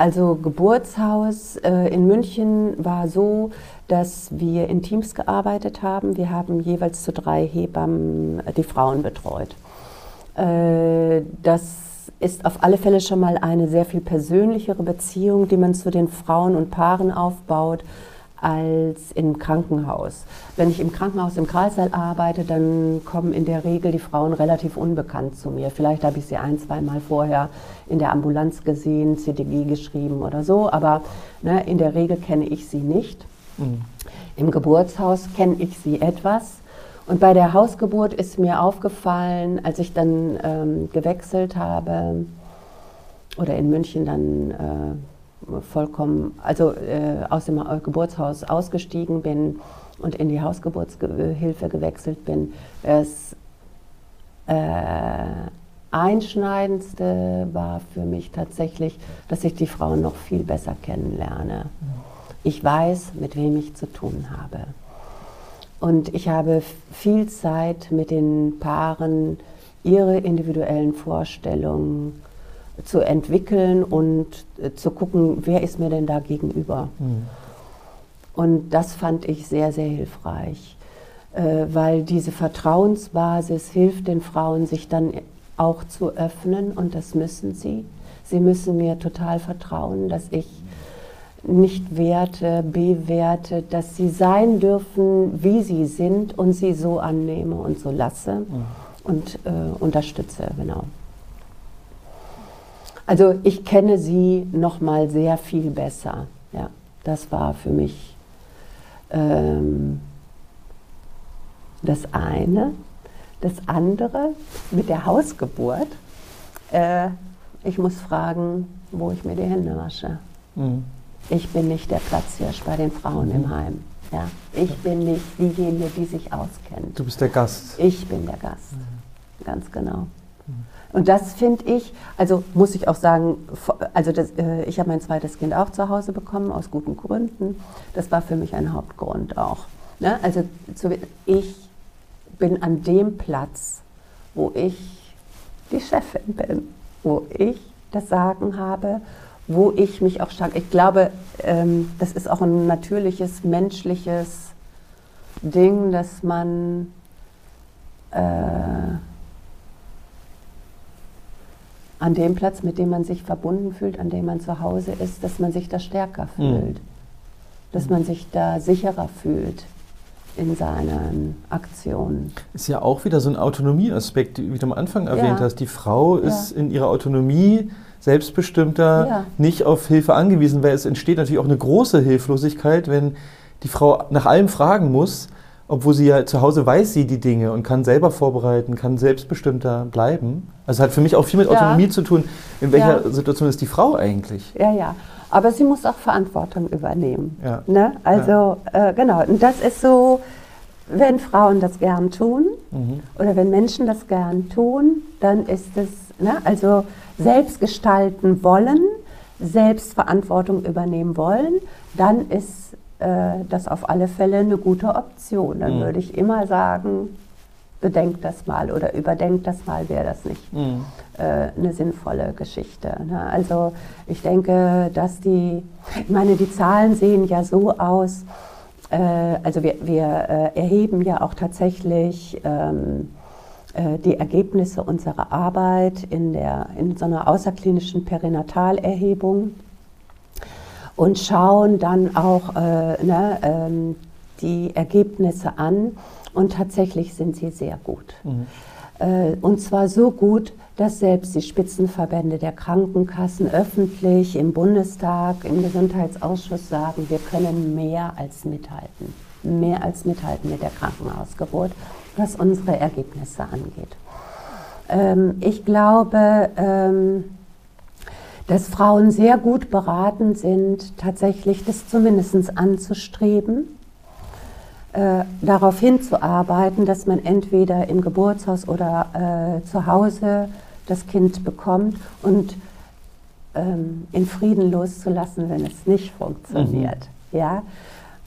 also Geburtshaus äh, in München war so, dass wir in Teams gearbeitet haben. Wir haben jeweils zu drei Hebammen äh, die Frauen betreut. Äh, das ist auf alle Fälle schon mal eine sehr viel persönlichere Beziehung, die man zu den Frauen und Paaren aufbaut, als im Krankenhaus. Wenn ich im Krankenhaus im Kreissaal arbeite, dann kommen in der Regel die Frauen relativ unbekannt zu mir. Vielleicht habe ich sie ein, zwei Mal vorher in der Ambulanz gesehen, CDG geschrieben oder so, aber ne, in der Regel kenne ich sie nicht. Mhm. Im Geburtshaus kenne ich sie etwas. Und bei der Hausgeburt ist mir aufgefallen, als ich dann ähm, gewechselt habe oder in München dann äh, vollkommen, also äh, aus dem Geburtshaus ausgestiegen bin und in die Hausgeburtshilfe gewechselt bin, das äh, Einschneidendste war für mich tatsächlich, dass ich die Frauen noch viel besser kennenlerne. Ich weiß, mit wem ich zu tun habe. Und ich habe viel Zeit mit den Paaren, ihre individuellen Vorstellungen zu entwickeln und äh, zu gucken, wer ist mir denn da gegenüber. Mhm. Und das fand ich sehr, sehr hilfreich, äh, weil diese Vertrauensbasis hilft den Frauen, sich dann auch zu öffnen und das müssen sie. Sie müssen mir total vertrauen, dass ich nicht werte, bewerte, dass sie sein dürfen, wie sie sind und sie so annehme und so lasse mhm. und äh, unterstütze, genau. Also ich kenne sie noch mal sehr viel besser. Ja, das war für mich ähm, das eine. Das andere mit der Hausgeburt. Äh, ich muss fragen, wo ich mir die Hände wasche. Mhm. Ich bin nicht der Platzhirsch bei den Frauen mhm. im Heim. Ja, ich bin nicht diejenige, die sich auskennt.
Du bist der Gast.
Ich bin der Gast, mhm. ganz genau. Und das finde ich, also muss ich auch sagen, also das, äh, ich habe mein zweites Kind auch zu Hause bekommen, aus guten Gründen. Das war für mich ein Hauptgrund auch. Ne? Also zu, ich bin an dem Platz, wo ich die Chefin bin, wo ich das Sagen habe, wo ich mich auch stark, ich glaube, ähm, das ist auch ein natürliches, menschliches Ding, dass man äh, an dem Platz, mit dem man sich verbunden fühlt, an dem man zu Hause ist, dass man sich da stärker hm. fühlt, mhm. dass man sich da sicherer fühlt in seinen Aktionen.
Ist ja auch wieder so ein Autonomieaspekt, wie du am Anfang erwähnt ja. hast. Die Frau ist ja. in ihrer Autonomie selbstbestimmter, ja. nicht auf Hilfe angewiesen, weil es entsteht natürlich auch eine große Hilflosigkeit, wenn die Frau nach allem fragen muss, obwohl sie ja zu Hause weiß sie die Dinge und kann selber vorbereiten, kann selbstbestimmter bleiben. Also hat für mich auch viel mit Autonomie zu tun. In welcher Situation ist die Frau eigentlich?
Ja, ja. Aber sie muss auch Verantwortung übernehmen. Ja. Ne? Also ja. äh, genau, und das ist so, wenn Frauen das gern tun mhm. oder wenn Menschen das gern tun, dann ist es, ne? also selbst gestalten wollen, selbst Verantwortung übernehmen wollen, dann ist äh, das auf alle Fälle eine gute Option. Dann mhm. würde ich immer sagen, bedenkt das mal oder überdenkt das mal, wäre das nicht mhm. äh, eine sinnvolle Geschichte. Ne? Also ich denke, dass die, ich meine, die Zahlen sehen ja so aus, äh, also wir, wir äh, erheben ja auch tatsächlich ähm, äh, die Ergebnisse unserer Arbeit in, der, in so einer außerklinischen Perinatalerhebung und schauen dann auch äh, ne, ähm, die Ergebnisse an und tatsächlich sind sie sehr gut. Mhm. Äh, und zwar so gut, dass selbst die Spitzenverbände der Krankenkassen öffentlich im Bundestag, im Gesundheitsausschuss sagen, wir können mehr als mithalten. Mehr als mithalten mit der Krankenhausgeburt, was unsere Ergebnisse angeht. Ähm, ich glaube, ähm, dass Frauen sehr gut beraten sind, tatsächlich das zumindest anzustreben äh, darauf hinzuarbeiten, dass man entweder im Geburtshaus oder äh, zu Hause das Kind bekommt und ähm, in Frieden loszulassen, wenn es nicht funktioniert. Mhm. Ja?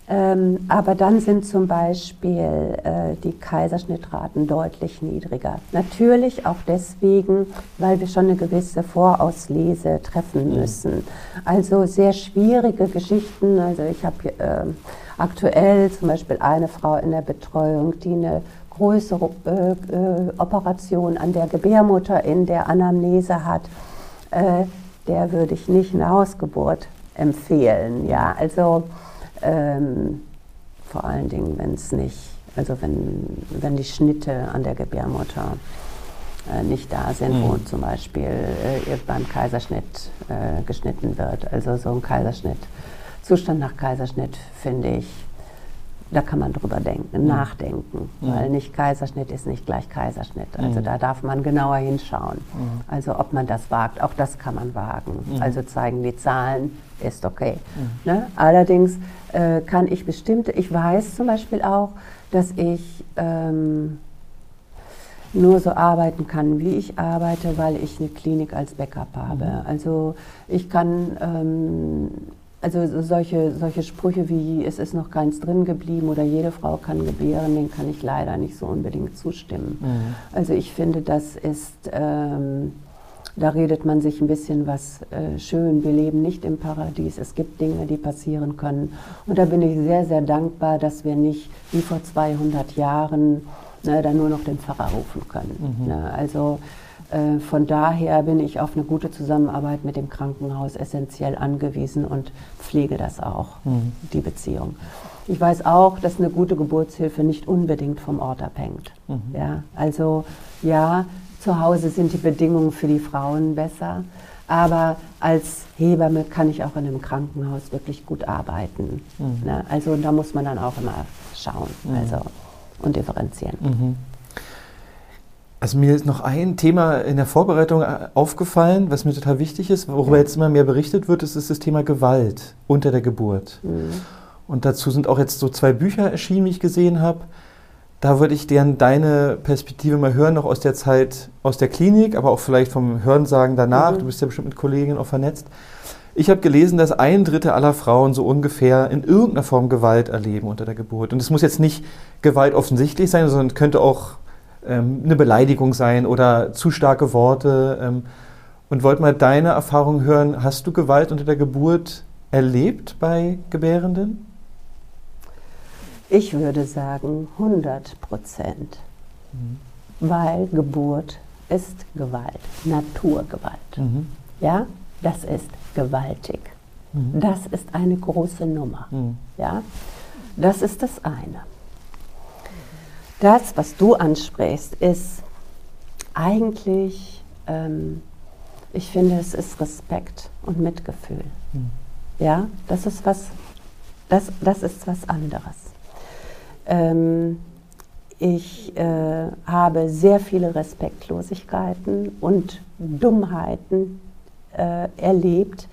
Ähm, aber dann sind zum Beispiel äh, die Kaiserschnittraten deutlich niedriger. Natürlich auch deswegen, weil wir schon eine gewisse Vorauslese treffen mhm. müssen. Also sehr schwierige Geschichten. Also ich habe äh, aktuell zum Beispiel eine Frau in der Betreuung, die eine größere äh, äh, Operation an der Gebärmutter in der Anamnese hat. Äh, der würde ich nicht eine Hausgeburt empfehlen. Ja, also ähm, vor allen Dingen, wenn es nicht, also wenn, wenn die Schnitte an der Gebärmutter äh, nicht da sind, mhm. wo zum Beispiel äh, beim Kaiserschnitt äh, geschnitten wird. Also so ein Kaiserschnitt, Zustand nach Kaiserschnitt finde ich, da kann man drüber denken, mhm. nachdenken, mhm. weil nicht Kaiserschnitt ist nicht gleich Kaiserschnitt. Also da darf man genauer hinschauen. Also ob man das wagt, auch das kann man wagen. Also zeigen die Zahlen, ist okay. Ne? Allerdings äh, kann ich bestimmte, ich weiß zum Beispiel auch, dass ich ähm, nur so arbeiten kann, wie ich arbeite, weil ich eine Klinik als Backup habe. Mhm. Also ich kann, ähm, also solche, solche Sprüche wie es ist noch keins drin geblieben oder jede Frau kann gebären, den kann ich leider nicht so unbedingt zustimmen. Mhm. Also ich finde, das ist... Ähm, da redet man sich ein bisschen was äh, schön. Wir leben nicht im Paradies. Es gibt Dinge, die passieren können. Und da bin ich sehr, sehr dankbar, dass wir nicht wie vor 200 Jahren ne, da nur noch den Pfarrer rufen können. Mhm. Ne, also von daher bin ich auf eine gute Zusammenarbeit mit dem Krankenhaus essentiell angewiesen und pflege das auch, mhm. die Beziehung. Ich weiß auch, dass eine gute Geburtshilfe nicht unbedingt vom Ort abhängt. Mhm. Ja, also ja, zu Hause sind die Bedingungen für die Frauen besser, Aber als Hebamme kann ich auch in einem Krankenhaus wirklich gut arbeiten. Mhm. Ne? Also da muss man dann auch immer schauen mhm. also, und differenzieren.
Also mir ist noch ein Thema in der Vorbereitung äh, aufgefallen, was mir total wichtig ist, worüber jetzt immer mehr berichtet wird, ist, ist das Thema Gewalt unter der Geburt. Mhm. Und dazu sind auch jetzt so zwei Bücher erschienen, wie ich gesehen habe. Da würde ich gern deine Perspektive mal hören, noch aus der Zeit aus der Klinik, aber auch vielleicht vom Hörensagen danach. Mhm. Du bist ja bestimmt mit Kolleginnen auch vernetzt. Ich habe gelesen, dass ein Drittel aller Frauen so ungefähr in irgendeiner Form Gewalt erleben unter der Geburt. Und es muss jetzt nicht Gewalt offensichtlich sein, sondern könnte auch eine Beleidigung sein oder zu starke Worte. Ähm, und wollte mal deine Erfahrung hören. Hast du Gewalt unter der Geburt erlebt bei Gebärenden?
Ich würde sagen 100 Prozent, mhm. weil Geburt ist Gewalt, Naturgewalt. Mhm. Ja, das ist gewaltig. Mhm. Das ist eine große Nummer. Mhm. Ja, das ist das eine. Das, was du ansprichst, ist eigentlich, ähm, ich finde, es ist Respekt und Mitgefühl. Mhm. Ja, das ist was, das, das ist was anderes. Ähm, ich äh, habe sehr viele Respektlosigkeiten und Dummheiten äh, erlebt,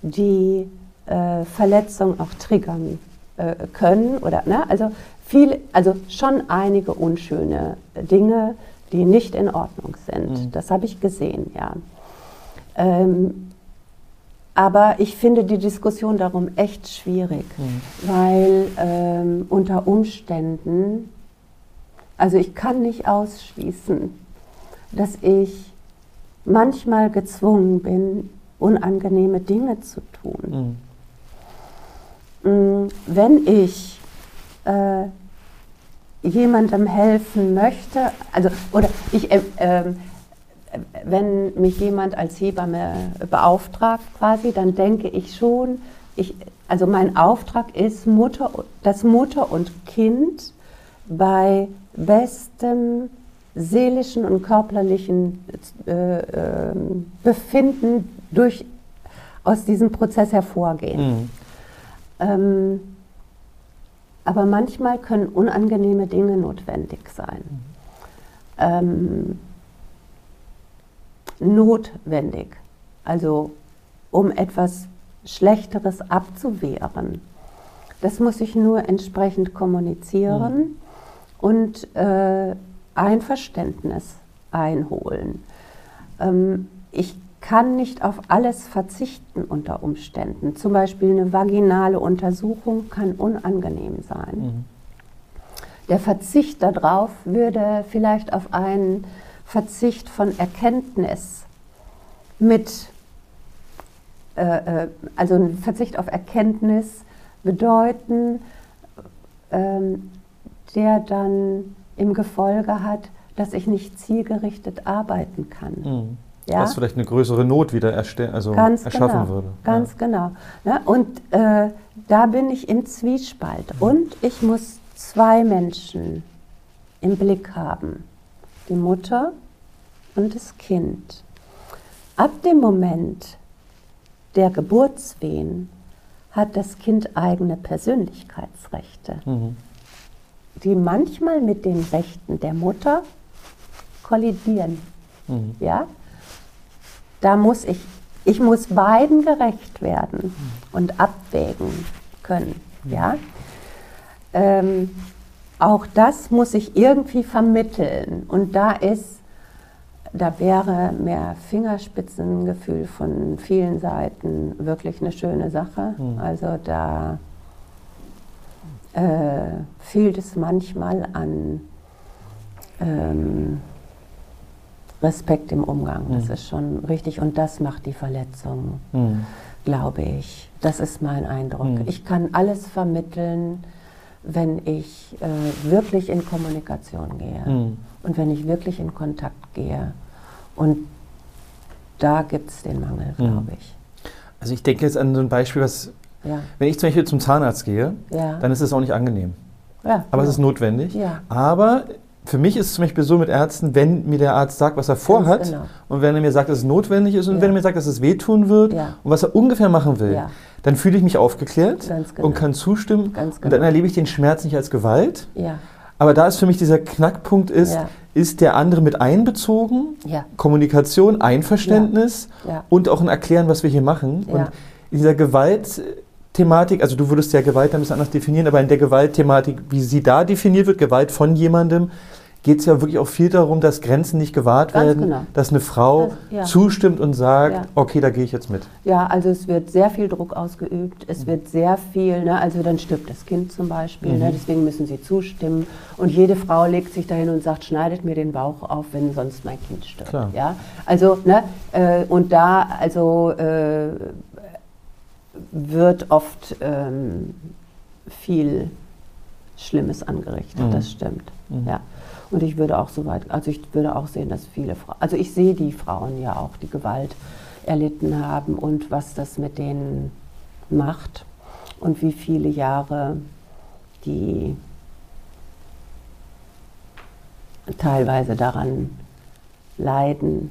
die äh, Verletzungen auch triggern äh, können. Oder, ne? also, viel, also schon einige unschöne Dinge, die nicht in Ordnung sind. Mhm. Das habe ich gesehen, ja. Ähm, aber ich finde die Diskussion darum echt schwierig, mhm. weil ähm, unter Umständen, also ich kann nicht ausschließen, dass ich manchmal gezwungen bin, unangenehme Dinge zu tun. Mhm. Mm, wenn ich äh, jemandem helfen möchte, also oder ich äh, äh, wenn mich jemand als Hebamme beauftragt quasi, dann denke ich schon, ich, also mein Auftrag ist, Mutter, dass Mutter und Kind bei bestem seelischen und körperlichen äh, äh, Befinden durch, aus diesem Prozess hervorgehen. Mhm. Ähm, aber manchmal können unangenehme Dinge notwendig sein. Mhm. Ähm, notwendig, also um etwas Schlechteres abzuwehren. Das muss ich nur entsprechend kommunizieren mhm. und äh, Einverständnis einholen. Ähm, ich kann nicht auf alles verzichten unter Umständen. Zum Beispiel eine vaginale Untersuchung kann unangenehm sein. Mhm. Der Verzicht darauf würde vielleicht auf einen Verzicht von Erkenntnis mit, äh, äh, also ein Verzicht auf Erkenntnis bedeuten, ähm, der dann im Gefolge hat, dass ich nicht zielgerichtet arbeiten kann.
Mhm. Ja? Was vielleicht eine größere Not wieder also
Ganz
erschaffen
genau.
würde.
Ganz ja. genau. Ja, und äh, da bin ich im Zwiespalt. Mhm. Und ich muss zwei Menschen im Blick haben die Mutter und das Kind. Ab dem Moment der Geburtswehen hat das Kind eigene Persönlichkeitsrechte, mhm. die manchmal mit den Rechten der Mutter kollidieren. Mhm. Ja? Da muss ich, ich muss beiden gerecht werden und abwägen können. Ja? Ähm, auch das muss ich irgendwie vermitteln. Und da ist, da wäre mehr Fingerspitzengefühl von vielen Seiten wirklich eine schöne Sache. Mhm. Also da äh, fehlt es manchmal an ähm, Respekt im Umgang. Das mhm. ist schon richtig. Und das macht die Verletzung, mhm. glaube ich. Das ist mein Eindruck. Mhm. Ich kann alles vermitteln wenn ich äh, wirklich in Kommunikation gehe und wenn ich wirklich in Kontakt gehe. Und da gibt es den Mangel, glaube ich.
Also ich denke jetzt an so ein Beispiel, was, ja. wenn ich zum Beispiel zum Zahnarzt gehe, ja. dann ist es auch nicht angenehm. Ja, Aber es ist notwendig. Aber für mich ist es zum Beispiel so mit Ärzten, wenn mir der Arzt sagt, was er vorhat
genau.
und wenn er mir sagt, dass es notwendig ist und
Ja.
wenn er mir sagt, dass es wehtun wird
Ja.
und was er ungefähr machen will,
Ja.
dann fühle ich mich aufgeklärt
genau.
und kann zustimmen
Ganz
und
genau.
dann erlebe ich den Schmerz nicht als Gewalt. Aber da ist für mich dieser Knackpunkt ist, ist der andere mit einbezogen, Kommunikation, Einverständnis und auch ein Erklären, was wir hier machen. Und in dieser Gewaltthematik, also du würdest ja Gewalt ein bisschen anders definieren, aber in der Gewaltthematik, wie sie da definiert wird, Gewalt von jemandem, geht es ja wirklich auch viel darum, dass Grenzen nicht gewahrt
Ganz
werden,
genau.
dass eine Frau
Das- ja.
zustimmt und sagt,
Ja.
okay, da gehe ich jetzt mit.
Ja, also es wird sehr viel Druck ausgeübt,
Mhm.
es wird sehr viel, ne, also dann stirbt das Kind zum Beispiel,
Mhm.
ne, deswegen müssen sie zustimmen. Und jede Frau legt sich dahin und sagt, schneidet mir den Bauch auf, wenn sonst mein Kind stirbt.
Klar.
Ja? Also, ne, äh, und da also äh, wird oft ähm, viel Schlimmes angerichtet,
Mhm.
das stimmt.
Mhm.
Ja. Und ich würde auch so weit, also ich würde auch sehen, dass viele Frauen, also ich sehe die Frauen ja auch, die Gewalt erlitten haben und was das mit denen macht und wie viele Jahre die teilweise daran leiden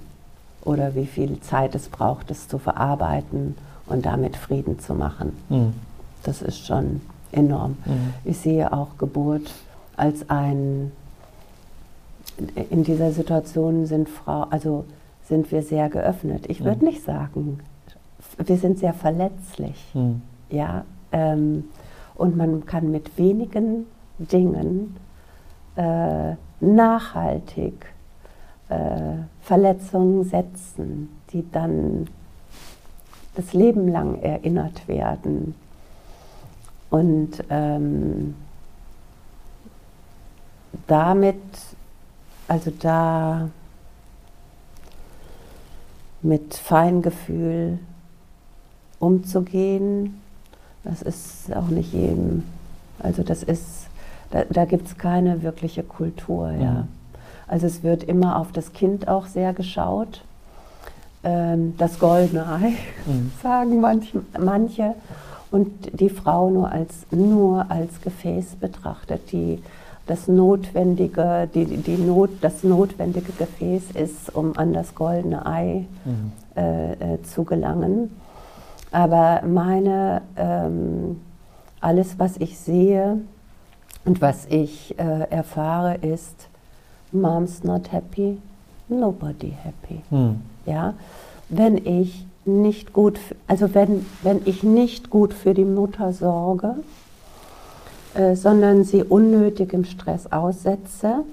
oder wie viel Zeit es braucht, es zu verarbeiten und damit Frieden zu machen.
Mhm.
Das ist schon enorm.
Mhm.
Ich sehe auch Geburt als ein, in dieser Situation sind Frau, also sind wir sehr geöffnet. Ich würde
Mhm.
nicht sagen, wir sind sehr verletzlich.
Mhm.
Ja, ähm, und man kann mit wenigen Dingen äh, nachhaltig äh, Verletzungen setzen, die dann das Leben lang erinnert werden. Und ähm, damit, also da mit Feingefühl umzugehen, das ist auch nicht jedem, also das ist, da, da gibt es keine wirkliche Kultur, ja.
Mhm.
Also es wird immer auf das Kind auch sehr geschaut. Ähm, das goldene Ei,
Mhm.
sagen manch, manche. Und die Frau nur als, nur als Gefäß betrachtet, die das notwendige, die, die Not, das notwendige Gefäß ist, um an das goldene Ei
Mhm.
äh, äh, zu gelangen. Aber meine, ähm, alles, was ich sehe und was ich äh, erfahre, ist, Mom's not happy, nobody happy.
Mhm.
Ja? Wenn ich nicht gut, also wenn, wenn ich nicht gut für die Mutter sorge, äh, sondern sie unnötig im Stress aussetze,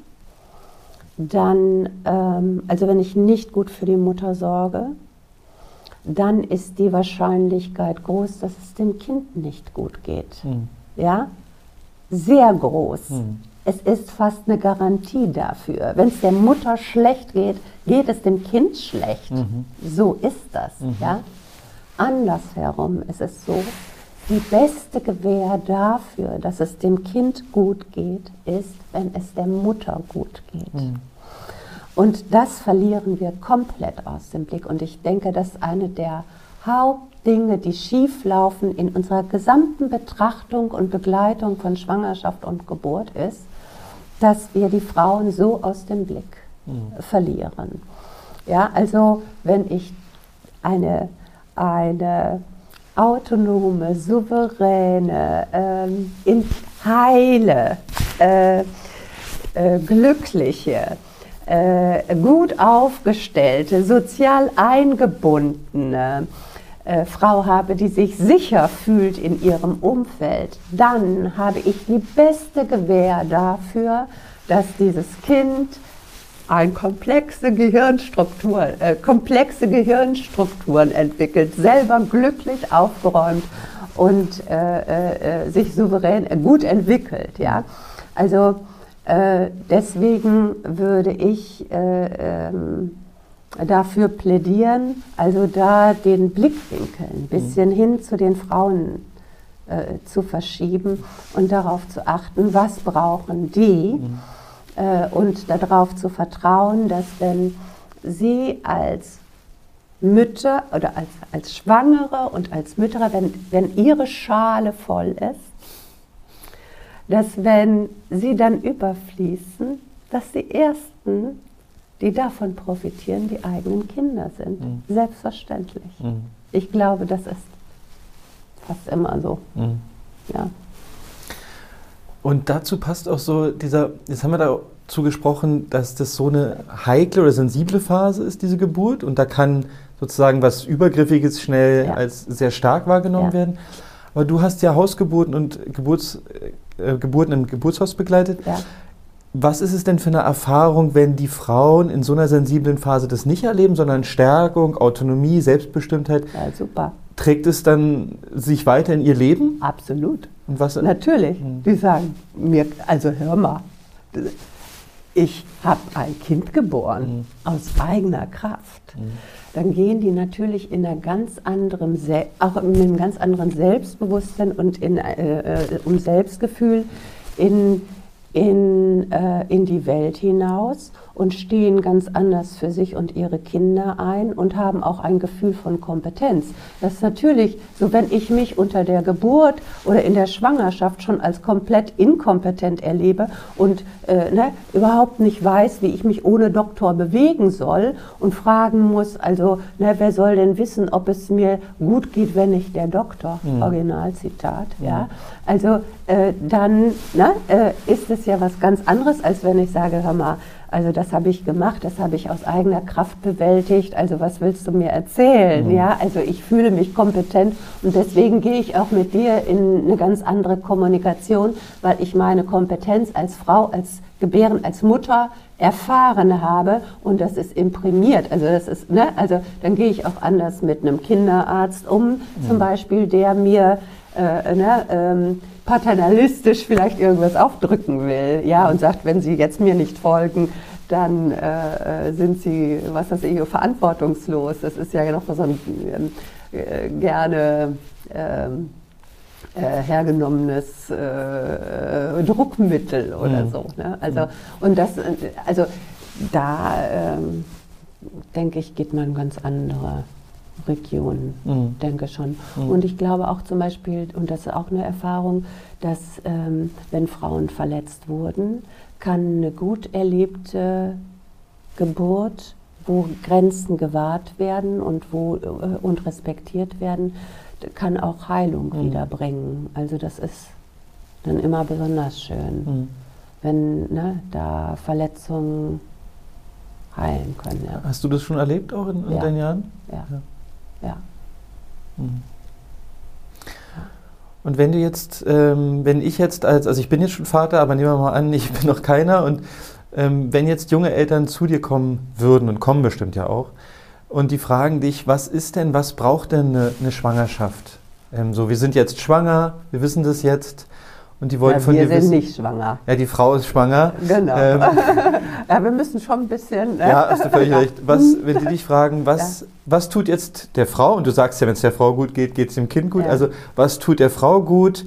dann, ähm, also wenn ich nicht gut für die Mutter sorge, dann ist die Wahrscheinlichkeit groß, dass es dem Kind nicht gut geht.
Mhm.
Ja? Sehr groß.
Mhm.
Es ist fast eine Garantie dafür. Wenn es der Mutter schlecht geht, geht es dem Kind schlecht.
Mhm.
So ist das. Ja? Andersherum ist es so, die beste Gewähr dafür, dass es dem Kind gut geht, ist, wenn es der Mutter gut geht. Und das verlieren wir komplett aus dem Blick. Und ich denke, dass eine der Hauptdinge, die schieflaufen in unserer gesamten Betrachtung und Begleitung von Schwangerschaft und Geburt, ist, dass wir die Frauen so aus dem Blick verlieren. Ja, also wenn ich eine, eine autonome, souveräne, ähm, in heile, äh, äh, glückliche, äh, gut aufgestellte, sozial eingebundene äh, Frau habe, die sich sicher fühlt in ihrem Umfeld, dann habe ich die beste Gewähr dafür, dass dieses Kind ein komplexe Gehirnstruktur, äh, komplexe Gehirnstrukturen entwickelt, selber glücklich aufgeräumt und äh, äh, sich souverän äh, gut entwickelt. Ja? Also äh, deswegen würde ich äh, ähm, dafür plädieren, also da den Blickwinkel ein bisschen hin zu den Frauen äh, zu verschieben und darauf zu achten, was brauchen die äh, und darauf zu vertrauen, dass wenn sie als Mütter oder als, als Schwangere und als Mütter, wenn, wenn ihre Schale voll ist, dass wenn sie dann überfließen, dass die Ersten, die davon profitieren, die eigenen Kinder sind. Mhm. Selbstverständlich. Mhm. Ich glaube, das ist fast immer so. Mhm. Ja.
Und dazu passt auch so dieser, jetzt haben wir dazu gesprochen, dass das so eine heikle oder sensible Phase ist, diese Geburt. Und da kann sozusagen was Übergriffiges schnell ja. als sehr stark wahrgenommen ja. werden. Aber du hast ja Hausgeburten und Geburts, äh, Geburten im Geburtshaus begleitet. Ja. Was ist es denn für eine Erfahrung, wenn die Frauen in so einer sensiblen Phase das nicht erleben, sondern Stärkung, Autonomie, Selbstbestimmtheit?
Ja, super.
Trägt es dann sich weiter in ihr Leben?
Absolut. Und was? Natürlich. Hm. Die sagen mir, also hör mal, ich habe ein Kind geboren hm. aus eigener Kraft. Hm. Dann gehen die natürlich in einer ganz anderen, auch mit einem ganz anderen Selbstbewusstsein und in, äh, äh, um Selbstgefühl in in, äh, in die Welt hinaus und stehen ganz anders für sich und ihre Kinder ein und haben auch ein Gefühl von Kompetenz. Das ist natürlich so, wenn ich mich unter der Geburt oder in der Schwangerschaft schon als komplett inkompetent erlebe und äh, ne, überhaupt nicht weiß, wie ich mich ohne Doktor bewegen soll und fragen muss, also ne, wer soll denn wissen, ob es mir gut geht, wenn ich der Doktor, mhm. Originalzitat, mhm. ja, also äh, dann ne, äh, ist es ja was ganz anderes, als wenn ich sage, hör mal, also das habe ich gemacht, das habe ich aus eigener Kraft bewältigt. Also was willst du mir erzählen? Mhm. Ja, also ich fühle mich kompetent und deswegen gehe ich auch mit dir in eine ganz andere Kommunikation, weil ich meine Kompetenz als Frau, als Gebären, als Mutter erfahren habe und das ist imprimiert. Also das ist, ne, also dann gehe ich auch anders mit einem Kinderarzt um, mhm. zum Beispiel, der mir äh, ne, ähm, paternalistisch vielleicht irgendwas aufdrücken will, ja, und sagt, wenn Sie jetzt mir nicht folgen, dann äh, äh sind Sie, was weiß ich, verantwortungslos. Das ist ja noch so ein äh, gerne ähm, äh, hergenommenes äh, Druckmittel oder mhm. so. Ne? Also, und das, also da ähm, denke ich, geht man ganz andere Regionen, mhm. denke schon. Mhm. Und ich glaube auch zum Beispiel, und das ist auch eine Erfahrung, dass ähm, wenn Frauen verletzt wurden, kann eine gut erlebte Geburt, wo Grenzen gewahrt werden und, wo, äh, und respektiert werden, kann auch Heilung mhm. wiederbringen. Also das ist dann immer besonders schön, mhm. wenn ne, da Verletzungen heilen können. Ja.
Hast du das schon erlebt auch in, in ja. deinen Jahren?
ja. ja. Ja. Mhm.
Und wenn du jetzt, ähm, wenn ich jetzt als, also ich bin jetzt schon Vater, aber nehmen wir mal an, ich bin noch keiner und ähm, wenn jetzt junge Eltern zu dir kommen würden und kommen bestimmt ja auch und die fragen dich, was ist denn, was braucht denn eine, eine Schwangerschaft? Ähm, so, wir sind jetzt schwanger, wir wissen das jetzt und die wollten ja, von dir
wissen.
Wir
sind nicht schwanger.
Ja, die Frau ist schwanger.
Genau. Ähm, ja, wir müssen schon ein bisschen.
Ne? Ja, hast du völlig recht. Was, wenn die dich fragen, was, ja. was tut jetzt der Frau? Und du sagst ja, wenn es der Frau gut geht, geht es dem Kind gut. Ja. Also, was tut der Frau gut?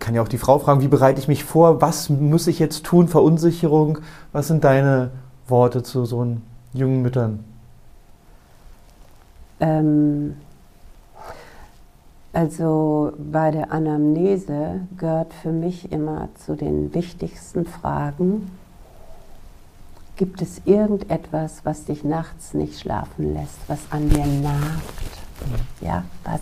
Kann ja auch die Frau fragen, wie bereite ich mich vor? Was muss ich jetzt tun? Verunsicherung? Was sind deine Worte zu so jungen Müttern?
Ähm also bei der Anamnese gehört für mich immer zu den wichtigsten Fragen, gibt es irgendetwas, was dich nachts nicht schlafen lässt, was an dir nagt, ja, was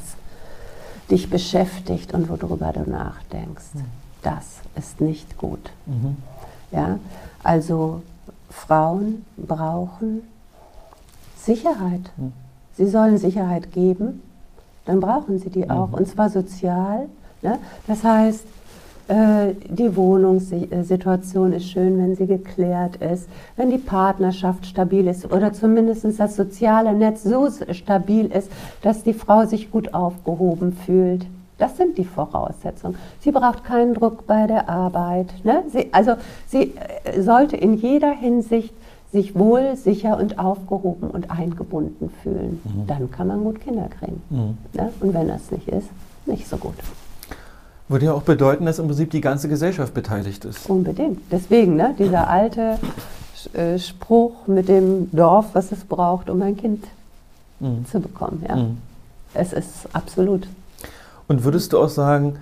dich beschäftigt und worüber du nachdenkst. Das ist nicht gut. Mhm. Ja, also Frauen brauchen Sicherheit. Mhm. Sie sollen Sicherheit geben dann brauchen sie die auch. Mhm. Und zwar sozial. Ne? Das heißt, äh, die Wohnungssituation ist schön, wenn sie geklärt ist, wenn die Partnerschaft stabil ist oder zumindest das soziale Netz so stabil ist, dass die Frau sich gut aufgehoben fühlt. Das sind die Voraussetzungen. Sie braucht keinen Druck bei der Arbeit. Ne? Sie, also sie äh, sollte in jeder Hinsicht sich wohl, sicher und aufgehoben und eingebunden fühlen. Mhm. Dann kann man gut Kinder kriegen. Mhm. Ne? Und wenn das nicht ist, nicht so gut.
Würde ja auch bedeuten, dass im Prinzip die ganze Gesellschaft beteiligt ist.
Unbedingt. Deswegen, ne, dieser alte äh, Spruch mit dem Dorf, was es braucht, um ein Kind mhm. zu bekommen. Ja. Mhm. Es ist absolut.
Und würdest du auch sagen,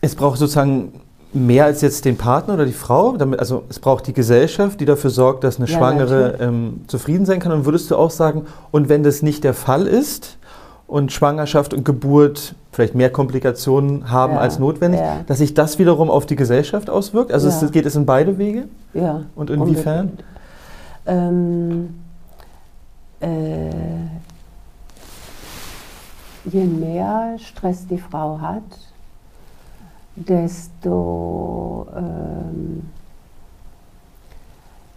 es braucht sozusagen mehr als jetzt den Partner oder die Frau? Damit, also es braucht die Gesellschaft, die dafür sorgt, dass eine
Ja,
Schwangere ähm, zufrieden sein kann. Und würdest du auch sagen, und wenn das nicht der Fall ist und Schwangerschaft und Geburt vielleicht mehr Komplikationen haben
Ja,
als notwendig,
ja.
dass sich das wiederum auf die Gesellschaft auswirkt? Also es, geht es in beide Wege?
Ja.
Und inwiefern?
Ähm, äh, je mehr Stress die Frau hat, desto, ähm,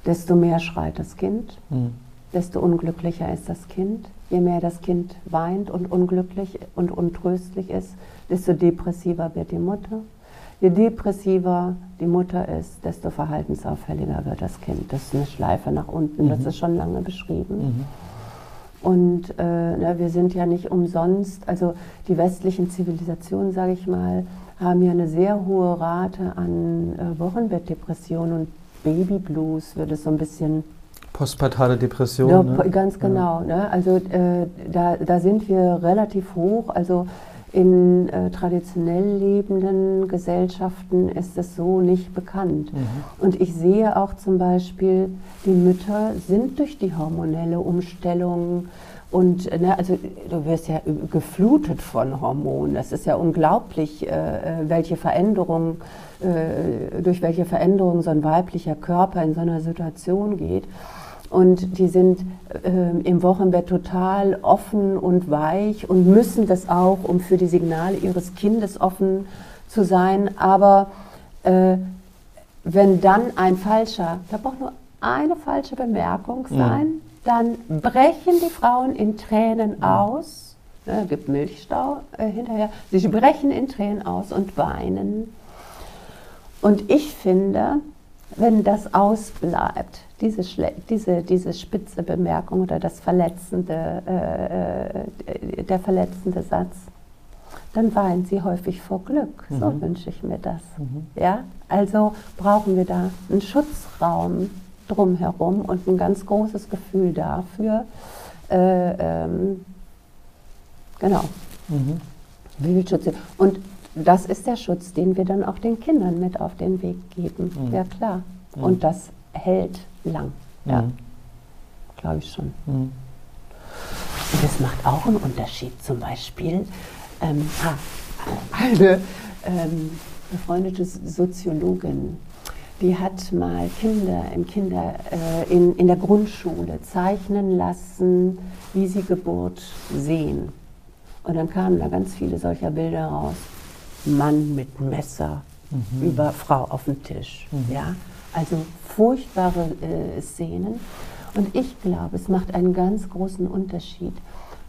desto mehr schreit das Kind,
Hm.
desto unglücklicher ist das Kind. Je mehr das Kind weint und unglücklich und untröstlich ist, desto depressiver wird die Mutter. Je depressiver die Mutter ist, desto verhaltensauffälliger wird das Kind. Das ist eine Schleife nach unten, das ist schon lange beschrieben.
Mhm.
Und äh, na, wir sind ja nicht umsonst, also die westlichen Zivilisationen, sage ich mal, haben ja eine sehr hohe Rate an äh, Wochenbettdepressionen und Babyblues, wird es so ein bisschen
Postpartale Depression.
ja,
ne?
ganz genau. Ne? Also äh, da, da sind wir relativ hoch. Also in äh, traditionell lebenden Gesellschaften ist es so nicht bekannt.
Mhm.
Und ich sehe auch zum Beispiel, die Mütter sind durch die hormonelle Umstellung und äh, ne, also du wirst ja geflutet von Hormonen. Das ist ja unglaublich, äh, äh, welche Veränderung, äh, durch welche Veränderung so ein weiblicher Körper in so einer Situation geht. Und die sind ähm, im Wochenbett total offen und weich und müssen das auch, um für die Signale ihres Kindes offen zu sein. Aber äh, wenn dann ein falscher, da braucht nur eine falsche Bemerkung sein, dann brechen die Frauen in Tränen aus. Ne, gibt Milchstau äh, hinterher. Sie brechen in Tränen aus und weinen. Und ich finde, wenn das ausbleibt, diese, schle- diese, diese spitze Bemerkung oder das verletzende, äh, äh, der verletzende Satz, dann weint sie häufig vor Glück. So
Mhm.
wünsche ich mir das. Ja? Also brauchen wir da einen Schutzraum drumherum und ein ganz großes Gefühl dafür. Äh, ähm, genau.
Mhm.
Wie viel Schutz? Und das ist der Schutz, den wir dann auch den Kindern mit auf den Weg geben.
Mhm.
Ja, klar.
Mhm.
Und das hält lang. Ja,
Mhm.
glaube ich schon.
Mhm.
Und es macht auch einen Unterschied. Zum Beispiel ähm, eine ähm, befreundete Soziologin, die hat mal Kinder im Kinder äh, in, in der Grundschule zeichnen lassen, wie sie Geburt sehen. Und dann kamen da ganz viele solcher Bilder raus. Mann mit Messer über Frau auf dem Tisch. Ja? Also furchtbare äh, Szenen. Und ich glaube, es macht einen ganz großen Unterschied,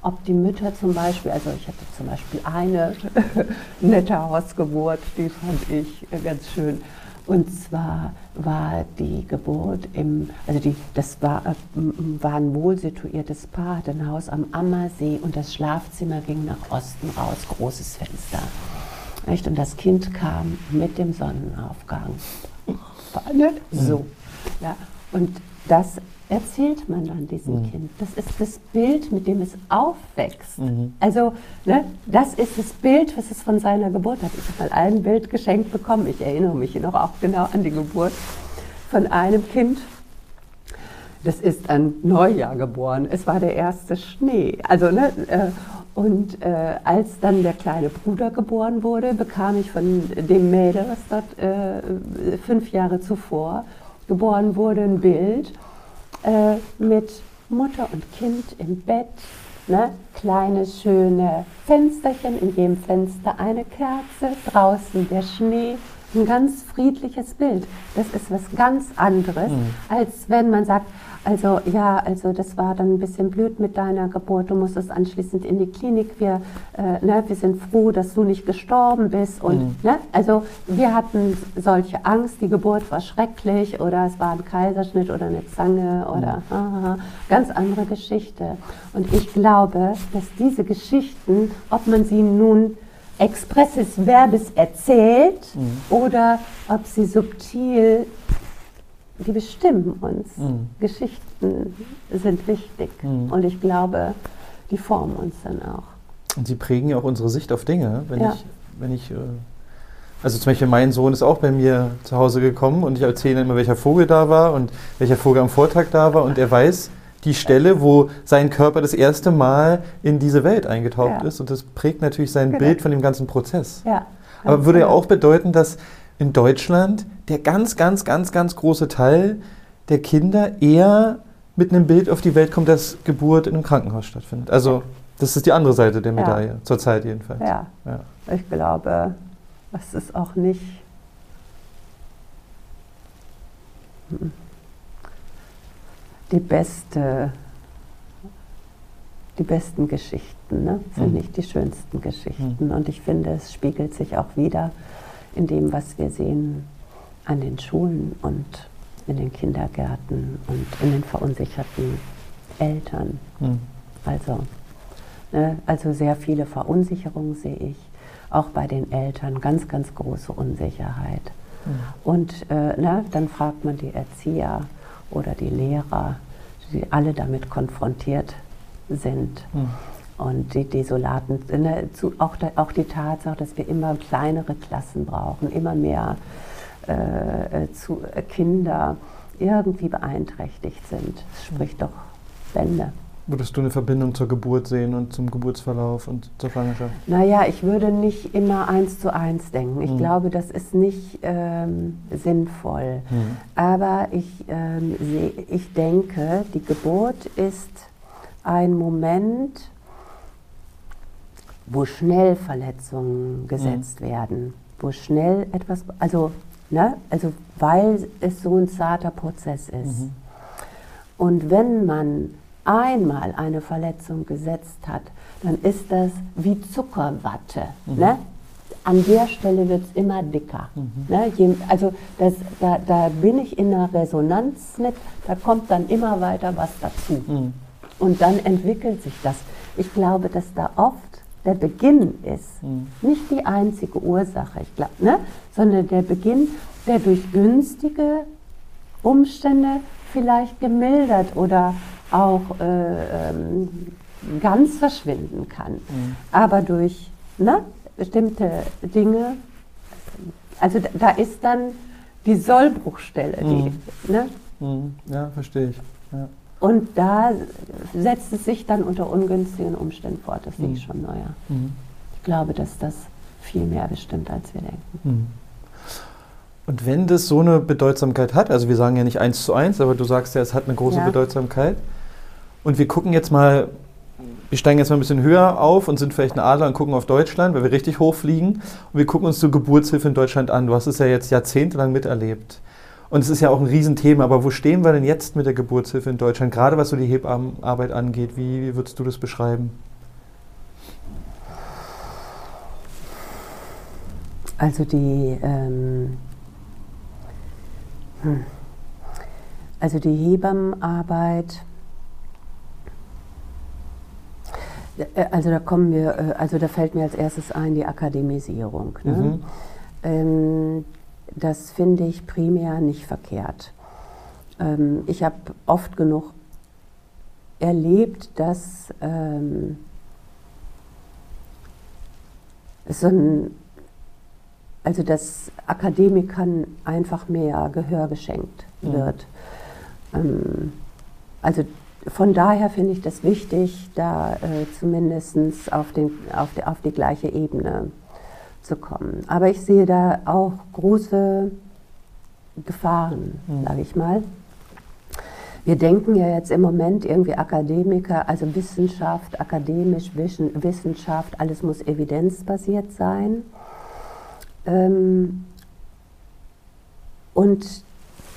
ob die Mütter zum Beispiel, also ich hatte zum Beispiel eine nette Hausgeburt, die fand ich äh, ganz schön. Und zwar war die Geburt im, also die, das war, äh, war ein wohl situiertes Paar, hatte ein Haus am Ammersee und das Schlafzimmer ging nach Osten raus, großes Fenster. Echt? Und das Kind kam mit dem Sonnenaufgang. War nicht so. Ja. Und das erzählt man dann diesem Kind. Das ist das Bild, mit dem es aufwächst. Also, ne, das ist das Bild, was es von seiner Geburt hat. Ich habe mal ein Bild geschenkt bekommen. Ich erinnere mich noch auch genau an die Geburt von einem Kind. Das ist an Neujahr geboren. Es war der erste Schnee. Also, ne, äh, und äh, als dann der kleine Bruder geboren wurde, bekam ich von dem Mädel, was dort äh, fünf Jahre zuvor geboren wurde, ein Bild äh, mit Mutter und Kind im Bett. Ne? Kleine, schöne Fensterchen, in jedem Fenster eine Kerze, draußen der Schnee. Ein ganz friedliches Bild. Das ist was ganz anderes, als wenn man sagt, also ja, also das war dann ein bisschen blöd mit deiner Geburt, du musstest anschließend in die Klinik, wir, äh, ne, wir sind froh, dass du nicht gestorben bist. Und, ne, also wir hatten solche Angst, die Geburt war schrecklich oder es war ein Kaiserschnitt oder eine Zange oder haha, ganz andere Geschichte. Und ich glaube, dass diese Geschichten, ob man sie nun expressis verbis erzählt oder ob sie subtil die bestimmen uns.
Mhm.
Geschichten sind wichtig
Mhm.
und ich glaube, die formen uns dann auch.
Und sie prägen ja auch unsere Sicht auf Dinge. Wenn
Ja.
ich, wenn ich äh, Also zum Beispiel mein Sohn ist auch bei mir zu Hause gekommen und ich erzähle immer, welcher Vogel da war und welcher Vogel am Vortag da war und er weiß die Stelle, wo sein Körper das erste Mal in diese Welt eingetaucht
Ja.
ist und das prägt natürlich sein
Genau.
Bild von dem ganzen Prozess.
Ja.
Aber würde ja auch bedeuten, dass in Deutschland der ganz, ganz, ganz, ganz große Teil der Kinder eher mit einem Bild auf die Welt kommt, dass Geburt in einem Krankenhaus stattfindet. Also das ist die andere Seite der
Ja.
Medaille, zurzeit jedenfalls.
Ja,
Ja.
ich glaube, das ist auch nicht. Die beste, die besten Geschichten, ne? sind
Mhm.
nicht die schönsten Geschichten. Und ich finde, es spiegelt sich auch wieder in dem, was wir sehen an den Schulen und in den Kindergärten und in den verunsicherten Eltern.
Hm.
Also, ne, also sehr viele Verunsicherungen sehe ich, auch bei den Eltern ganz, ganz große Unsicherheit. Und äh, ne, dann fragt man die Erzieher oder die Lehrer, die alle damit konfrontiert sind.
Hm.
Und die desolaten, ne, zu, auch, da, auch die Tatsache, dass wir immer kleinere Klassen brauchen, immer mehr äh, äh, zu, äh, Kinder irgendwie beeinträchtigt sind. Das spricht doch Bände.
Würdest du eine Verbindung zur Geburt sehen und zum Geburtsverlauf und zur Schwangerschaft?
Naja, ich würde nicht immer eins zu eins denken. Ich
Mhm.
glaube, das ist nicht ähm, sinnvoll.
Mhm.
Aber ich, ähm, seh, ich denke, die Geburt ist ein Moment, wo schnell Verletzungen gesetzt werden, wo schnell etwas, also, ne, also weil es so ein zarter Prozess ist.
Mhm.
Und wenn man einmal eine Verletzung gesetzt hat, dann ist das wie Zuckerwatte. Ne? An der Stelle wird es immer dicker. Ne? Je, also das, da, da bin ich in einer Resonanz mit, da kommt dann immer weiter was dazu.
Mhm.
Und dann entwickelt sich das. Ich glaube, dass da oft der Beginn ist,
Mhm.
nicht die einzige Ursache, ich glaub, ne? sondern der Beginn, der durch günstige Umstände vielleicht gemildert oder auch äh, ähm, ganz verschwinden kann. Aber durch ne, bestimmte Dinge, also da- da ist dann die Sollbruchstelle. Die, ne?
Mhm. Ja, verstehe ich. Ja.
Und da setzt es sich dann unter ungünstigen Umständen fort. Das sehe ich schon neuer.
Mhm.
Ich glaube, dass das viel mehr bestimmt, als wir denken.
Mhm. Und wenn das so eine Bedeutsamkeit hat, also wir sagen ja nicht eins zu eins, aber du sagst ja, es hat eine große
Ja.
Bedeutsamkeit. Und wir gucken jetzt mal, wir steigen jetzt mal ein bisschen höher auf und sind vielleicht ein Adler und gucken auf Deutschland, weil wir richtig hoch fliegen. Und wir gucken uns so Geburtshilfe in Deutschland an. Du hast es ja jetzt jahrzehntelang miterlebt. Und es ist ja auch ein Riesenthema. Aber wo stehen wir denn jetzt mit der Geburtshilfe in Deutschland? Gerade was so die Hebammenarbeit angeht. Wie, wie würdest du das beschreiben?
Also die, ähm, hm. also die Hebammenarbeit, äh, also da kommen wir, äh, also da fällt mir als erstes ein die Akademisierung. Ne?
Mhm.
Ähm, das finde ich primär nicht verkehrt. Ähm, ich habe oft genug erlebt, dass ähm, so ein, also dass Akademikern einfach mehr Gehör geschenkt wird. Ähm, also von daher finde ich das wichtig, da äh, zumindest auf, den, auf, die, auf die gleiche Ebene zu kommen. Aber ich sehe da auch große Gefahren,
Mhm.
sage ich mal. Wir denken ja jetzt im Moment irgendwie Akademiker, also Wissenschaft, akademisch, Wissen- Wissenschaft, alles muss evidenzbasiert sein. Ähm, und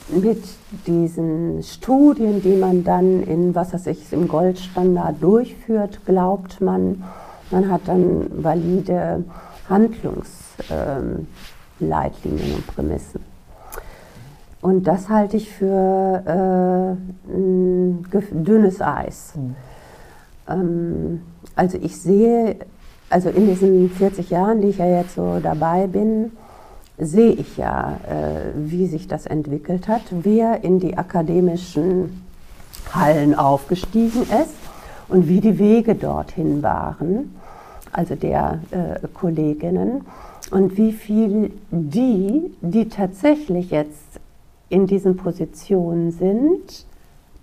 mit diesen Studien, die man dann in, was weiß ich, im Goldstandard durchführt, glaubt man, man hat dann valide Handlungsleitlinien und Prämissen. Und das halte ich für äh, ein dünnes Eis.
Mhm.
Also ich sehe, also in diesen 40 Jahren, die ich ja jetzt so dabei bin, sehe ich ja, äh, wie sich das entwickelt hat, wer in die akademischen Hallen aufgestiegen ist und wie die Wege dorthin waren, also der äh, Kolleginnen. und wie viel die, die tatsächlich jetzt in diesen Positionen sind,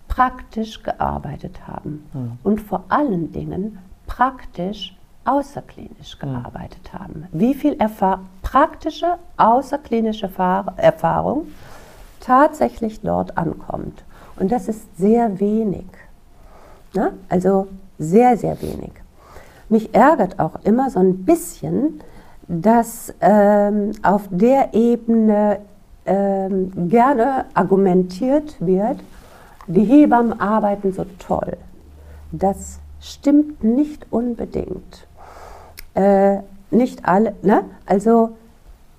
praktisch gearbeitet haben
Mhm.
und vor allen Dingen praktisch außerklinisch gearbeitet haben. Wie viel Erfa praktische außerklinische Fahr Erfahrung tatsächlich dort ankommt. Und das ist sehr wenig. Ne? Also sehr, sehr wenig. Mich ärgert auch immer so ein bisschen, dass ähm, auf der Ebene ähm, gerne argumentiert wird, die Hebammen arbeiten so toll. Das stimmt nicht unbedingt. Äh, nicht alle, ne? Also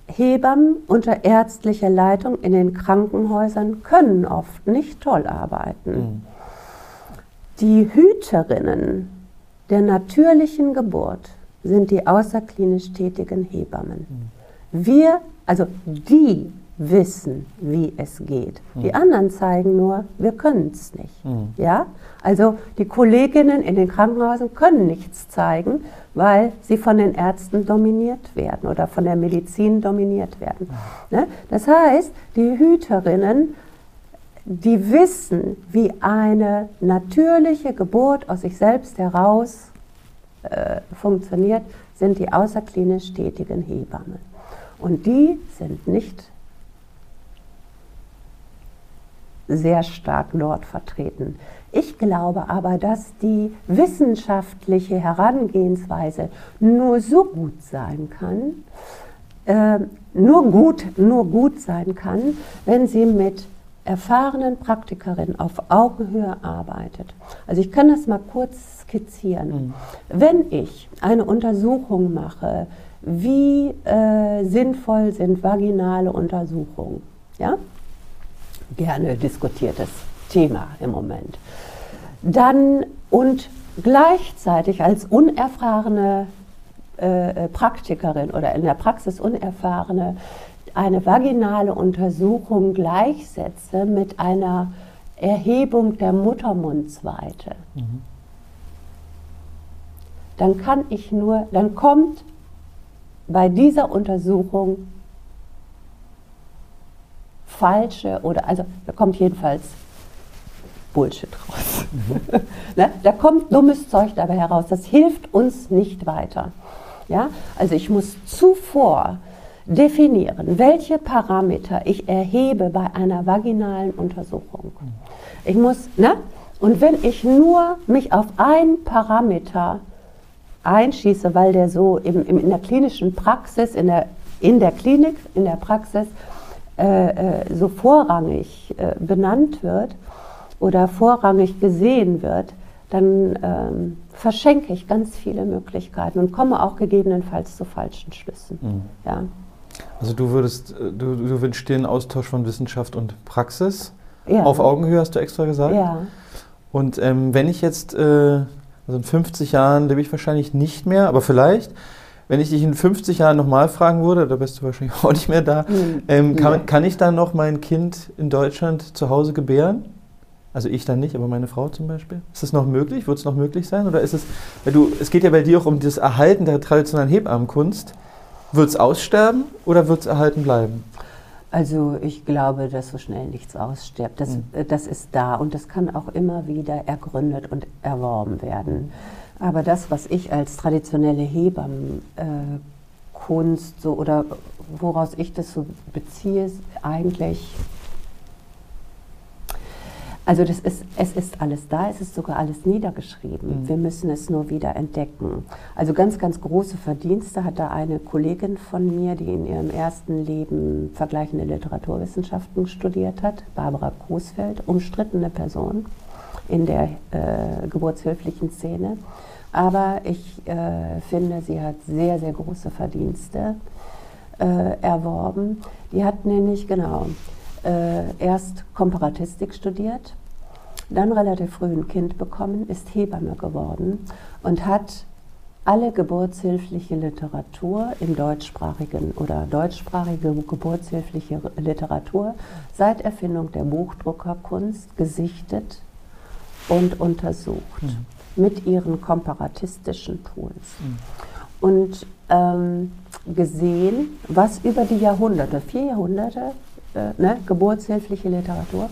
Hebammen unter ärztlicher Leitung in den Krankenhäusern können oft nicht toll arbeiten.
Mhm.
Die Hüterinnen der natürlichen Geburt sind die außerklinisch tätigen Hebammen. Wir, also die wissen, wie es geht. Die anderen zeigen nur, wir können es nicht.
Mhm.
Ja? Also die Kolleginnen in den Krankenhäusern können nichts zeigen, weil sie von den Ärzten dominiert werden oder von der Medizin dominiert werden. Ne? Das heißt, die Hüterinnen die wissen, wie eine natürliche Geburt aus sich selbst heraus äh, funktioniert, sind die außerklinisch tätigen Hebammen. Und die sind nicht sehr stark dort vertreten. Ich glaube aber, dass die wissenschaftliche Herangehensweise nur so gut sein kann, äh, nur gut, nur gut sein kann, wenn sie mit erfahrenen Praktikerinnen auf Augenhöhe arbeitet. Also ich kann das mal kurz skizzieren. Wenn ich eine Untersuchung mache, wie äh, sinnvoll sind vaginale Untersuchungen, ja? gerne diskutiertes Thema im Moment, dann und gleichzeitig als unerfahrene äh, Praktikerin oder in der Praxis unerfahrene eine vaginale Untersuchung gleichsetze mit einer Erhebung der Muttermundsweite, dann kann ich nur, dann kommt bei dieser Untersuchung falsche oder also da kommt jedenfalls Bullshit raus. ne? Da kommt dummes Zeug dabei heraus. Das hilft uns nicht weiter. Ja? Also ich muss zuvor definieren, welche Parameter ich erhebe bei einer vaginalen Untersuchung. Ich muss, ne? Und wenn ich nur mich auf einen Parameter einschieße, weil der so im, im, in der klinischen Praxis, in der, in der Klinik, in der Praxis äh, äh, so vorrangig äh, benannt wird oder vorrangig gesehen wird, dann ähm, verschenke ich ganz viele Möglichkeiten und komme auch gegebenenfalls zu falschen Schlüssen.
Mhm.
Ja.
Also du würdest, äh, du, du wünschst dir einen Austausch von Wissenschaft und Praxis.
Ja.
Auf Augenhöhe hast du extra gesagt.
Ja.
Und ähm, wenn ich jetzt, äh, also in 50 Jahren lebe ich wahrscheinlich nicht mehr, aber vielleicht, wenn ich dich in 50 Jahren nochmal fragen würde, da bist du wahrscheinlich auch nicht mehr da,
Hm.
ähm, kann,
Nee.
kann ich dann noch mein Kind in Deutschland zu Hause gebären? Also ich dann nicht, aber meine Frau zum Beispiel. Ist das noch möglich? Wird es noch möglich sein? Oder ist es, weil du, es geht ja bei dir auch um das Erhalten der traditionellen Hebammenkunst. Wird es aussterben oder wird es erhalten bleiben?
Also ich glaube, dass so schnell nichts ausstirbt. Das,
Mhm.
das ist da und das kann auch immer wieder ergründet und erworben werden. Aber das, was ich als traditionelle Hebammenkunst äh, so oder woraus ich das so beziehe, eigentlich also das ist, es ist alles da, es ist sogar alles niedergeschrieben.
Mhm.
Wir müssen es nur wieder entdecken. Also ganz, ganz große Verdienste hat da eine Kollegin von mir, die in ihrem ersten Leben vergleichende Literaturwissenschaften studiert hat, Barbara Großfeld, umstrittene Person in der äh, geburtshilflichen Szene. Aber ich äh, finde, sie hat sehr, sehr große Verdienste äh, erworben. Die hat nämlich, genau, äh, erst Komparatistik studiert, dann relativ früh ein Kind bekommen, ist Hebamme geworden und hat alle geburtshilfliche Literatur im deutschsprachigen oder deutschsprachige geburtshilfliche Literatur seit Erfindung der Buchdruckerkunst gesichtet und untersucht mit ihren komparatistischen Tools. und ähm, gesehen, was über die Jahrhunderte, vier Jahrhunderte, äh, ne, geburtshilfliche Literatur,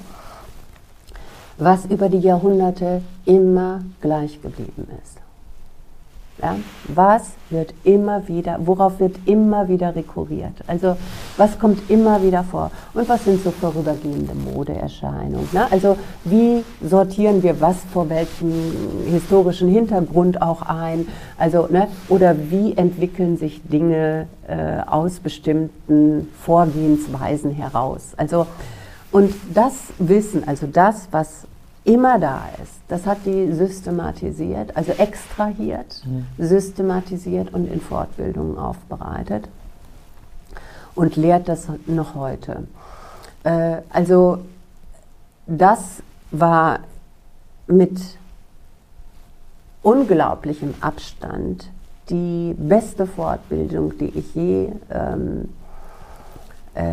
was über die Jahrhunderte immer gleich geblieben ist. Ja? Was wird immer wieder, worauf wird immer wieder rekurriert? Also was kommt immer wieder vor? Und was sind so vorübergehende Modeerscheinungen? Ne? Also wie sortieren wir was vor welchem historischen Hintergrund auch ein? Also, ne? Oder wie entwickeln sich Dinge äh, aus bestimmten Vorgehensweisen heraus? Also, und das Wissen, also das, was immer da ist. Das hat die systematisiert, also extrahiert, mhm. systematisiert und in Fortbildungen aufbereitet und lehrt das noch heute. Äh, also das war mit unglaublichem Abstand die beste Fortbildung, die ich je ähm, äh,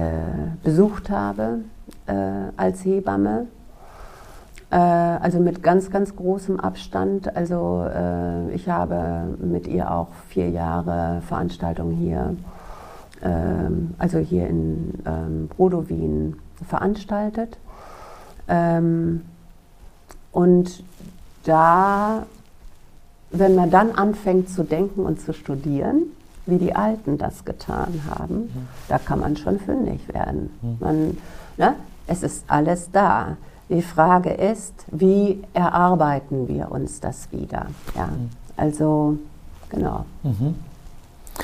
besucht habe äh, als Hebamme also mit ganz, ganz großem Abstand. Also äh, ich habe mit ihr auch vier Jahre Veranstaltungen hier, ähm, also hier in ähm, Brodowin veranstaltet. Ähm, und da, wenn man dann anfängt zu denken und zu studieren, wie die Alten das getan haben, mhm. da kann man schon fündig werden. Mhm. Man, ne, es ist alles da. Die Frage ist, wie erarbeiten wir uns das wieder? Ja, also genau, mhm.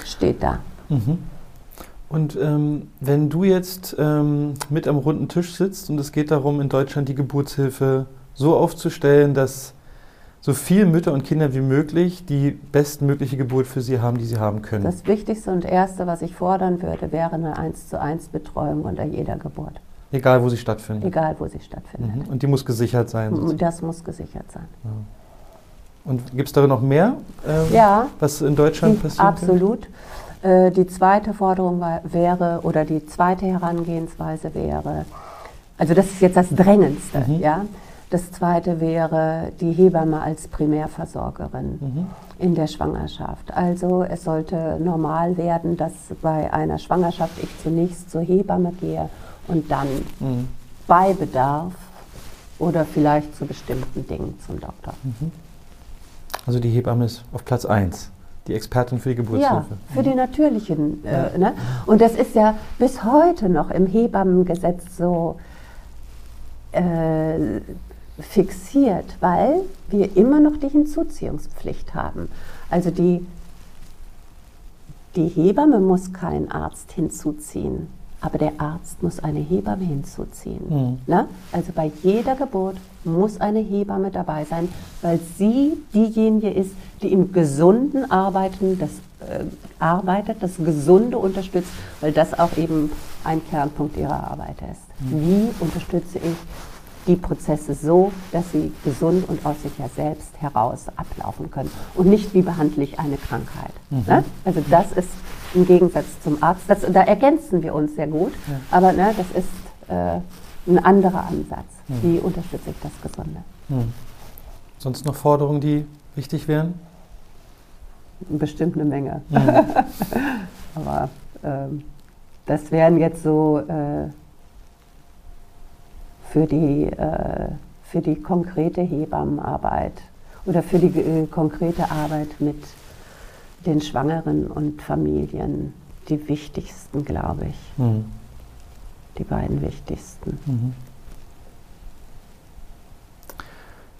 steht da.
Mhm. Und ähm, wenn du jetzt ähm, mit am runden Tisch sitzt und es geht darum, in Deutschland die Geburtshilfe so aufzustellen, dass so viele Mütter und Kinder wie möglich die bestmögliche Geburt für sie haben, die sie haben können.
Das Wichtigste und Erste, was ich fordern würde, wäre eine 1 zu 1 Betreuung unter jeder Geburt.
Egal, wo sie stattfindet.
Egal, wo sie stattfindet.
Mhm. Und die muss gesichert sein.
Sozusagen. Das muss gesichert sein. Ja.
Und gibt es darin noch mehr,
ähm, ja,
was in Deutschland passiert?
Absolut. Äh, die zweite Forderung war, wäre, oder die zweite Herangehensweise wäre, also das ist jetzt das Drängendste, mhm. ja. Das zweite wäre die Hebamme als Primärversorgerin mhm. in der Schwangerschaft. Also es sollte normal werden, dass bei einer Schwangerschaft ich zunächst zur Hebamme gehe und dann mhm. bei Bedarf oder vielleicht zu bestimmten Dingen zum Doktor. Mhm.
Also die Hebamme ist auf Platz 1, die Expertin für die Geburtshilfe.
Ja, für die natürlichen. Äh, ja. ne? Und das ist ja bis heute noch im Hebammengesetz so äh, fixiert, weil wir immer noch die Hinzuziehungspflicht haben. Also die, die Hebamme muss keinen Arzt hinzuziehen aber der Arzt muss eine Hebamme hinzuziehen. Mhm. Ne? Also bei jeder Geburt muss eine Hebamme dabei sein, weil sie diejenige ist, die im gesunden Arbeiten das, äh, arbeitet, das Gesunde unterstützt, weil das auch eben ein Kernpunkt ihrer Arbeit ist. Mhm. Wie unterstütze ich die Prozesse so, dass sie gesund und aus sich ja selbst heraus ablaufen können und nicht wie behandle ich eine Krankheit. Mhm. Ne? Also das ist im Gegensatz zum Arzt. Das, da ergänzen wir uns sehr gut, ja. aber ne, das ist äh, ein anderer Ansatz. Mhm. Wie unterstütze ich das Gesunde? Mhm.
Sonst noch Forderungen, die wichtig wären?
Bestimmt eine Menge. Mhm. aber ähm, das wären jetzt so äh, für, die, äh, für die konkrete Hebammenarbeit oder für die äh, konkrete Arbeit mit den Schwangeren und Familien die wichtigsten, glaube ich. Mhm. Die beiden wichtigsten. Mhm.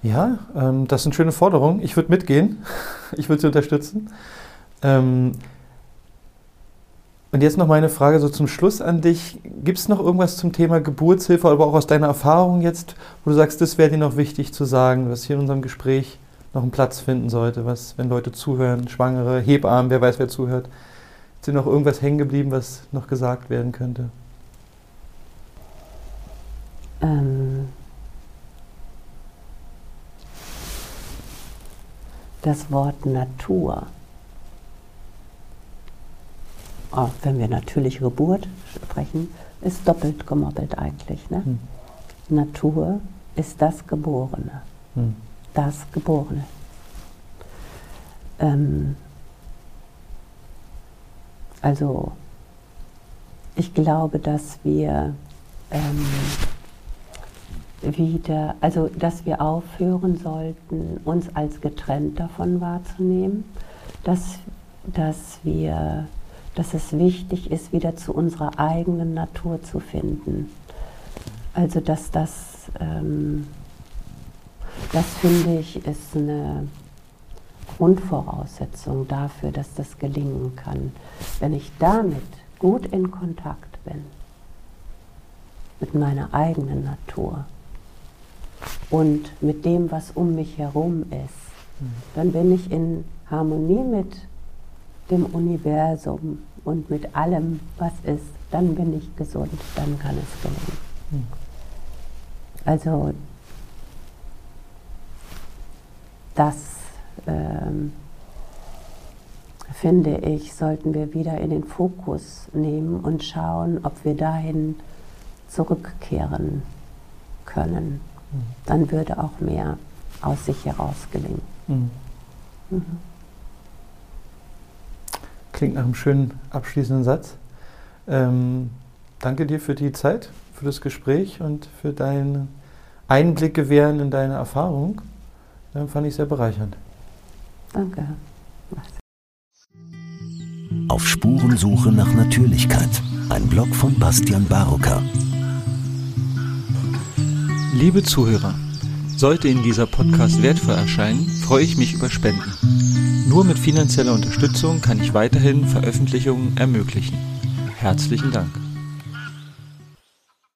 Ja, ähm, das sind schöne Forderungen. Ich würde mitgehen. Ich würde sie unterstützen. Ähm, und jetzt noch meine Frage so zum Schluss an dich. Gibt es noch irgendwas zum Thema Geburtshilfe, aber auch aus deiner Erfahrung jetzt, wo du sagst, das wäre dir noch wichtig zu sagen, was hier in unserem Gespräch noch einen Platz finden sollte, was, wenn Leute zuhören, Schwangere, Hebammen, wer weiß, wer zuhört. Ist dir noch irgendwas hängen geblieben, was noch gesagt werden könnte? Ähm
das Wort Natur. Oh, wenn wir natürliche Geburt sprechen, ist doppelt gemoppelt eigentlich. Ne? Hm. Natur ist das Geborene. Hm das Geborene. Ähm, Also ich glaube, dass wir ähm, wieder, also dass wir aufhören sollten, uns als getrennt davon wahrzunehmen, dass, dass, wir, dass es wichtig ist, wieder zu unserer eigenen Natur zu finden. Also dass das, ähm, das finde ich, ist eine Grundvoraussetzung dafür, dass das gelingen kann. Wenn ich damit gut in Kontakt bin, mit meiner eigenen Natur und mit dem, was um mich herum ist, mhm. dann bin ich in Harmonie mit dem Universum und mit allem, was ist. Dann bin ich gesund, dann kann es gelingen. Mhm. Also das ähm, finde ich, sollten wir wieder in den Fokus nehmen und schauen, ob wir dahin zurückkehren können. Mhm. Dann würde auch mehr aus sich heraus gelingen. Mhm.
Mhm. Klingt nach einem schönen abschließenden Satz. Ähm, danke dir für die Zeit, für das Gespräch und für deinen Einblick gewähren in deine Erfahrung. Ähm, fand ich sehr bereichernd.
Danke.
Auf Spurensuche nach Natürlichkeit. Ein Blog von Bastian Barocker.
Liebe Zuhörer, sollte Ihnen dieser Podcast wertvoll erscheinen, freue ich mich über Spenden. Nur mit finanzieller Unterstützung kann ich weiterhin Veröffentlichungen ermöglichen. Herzlichen Dank.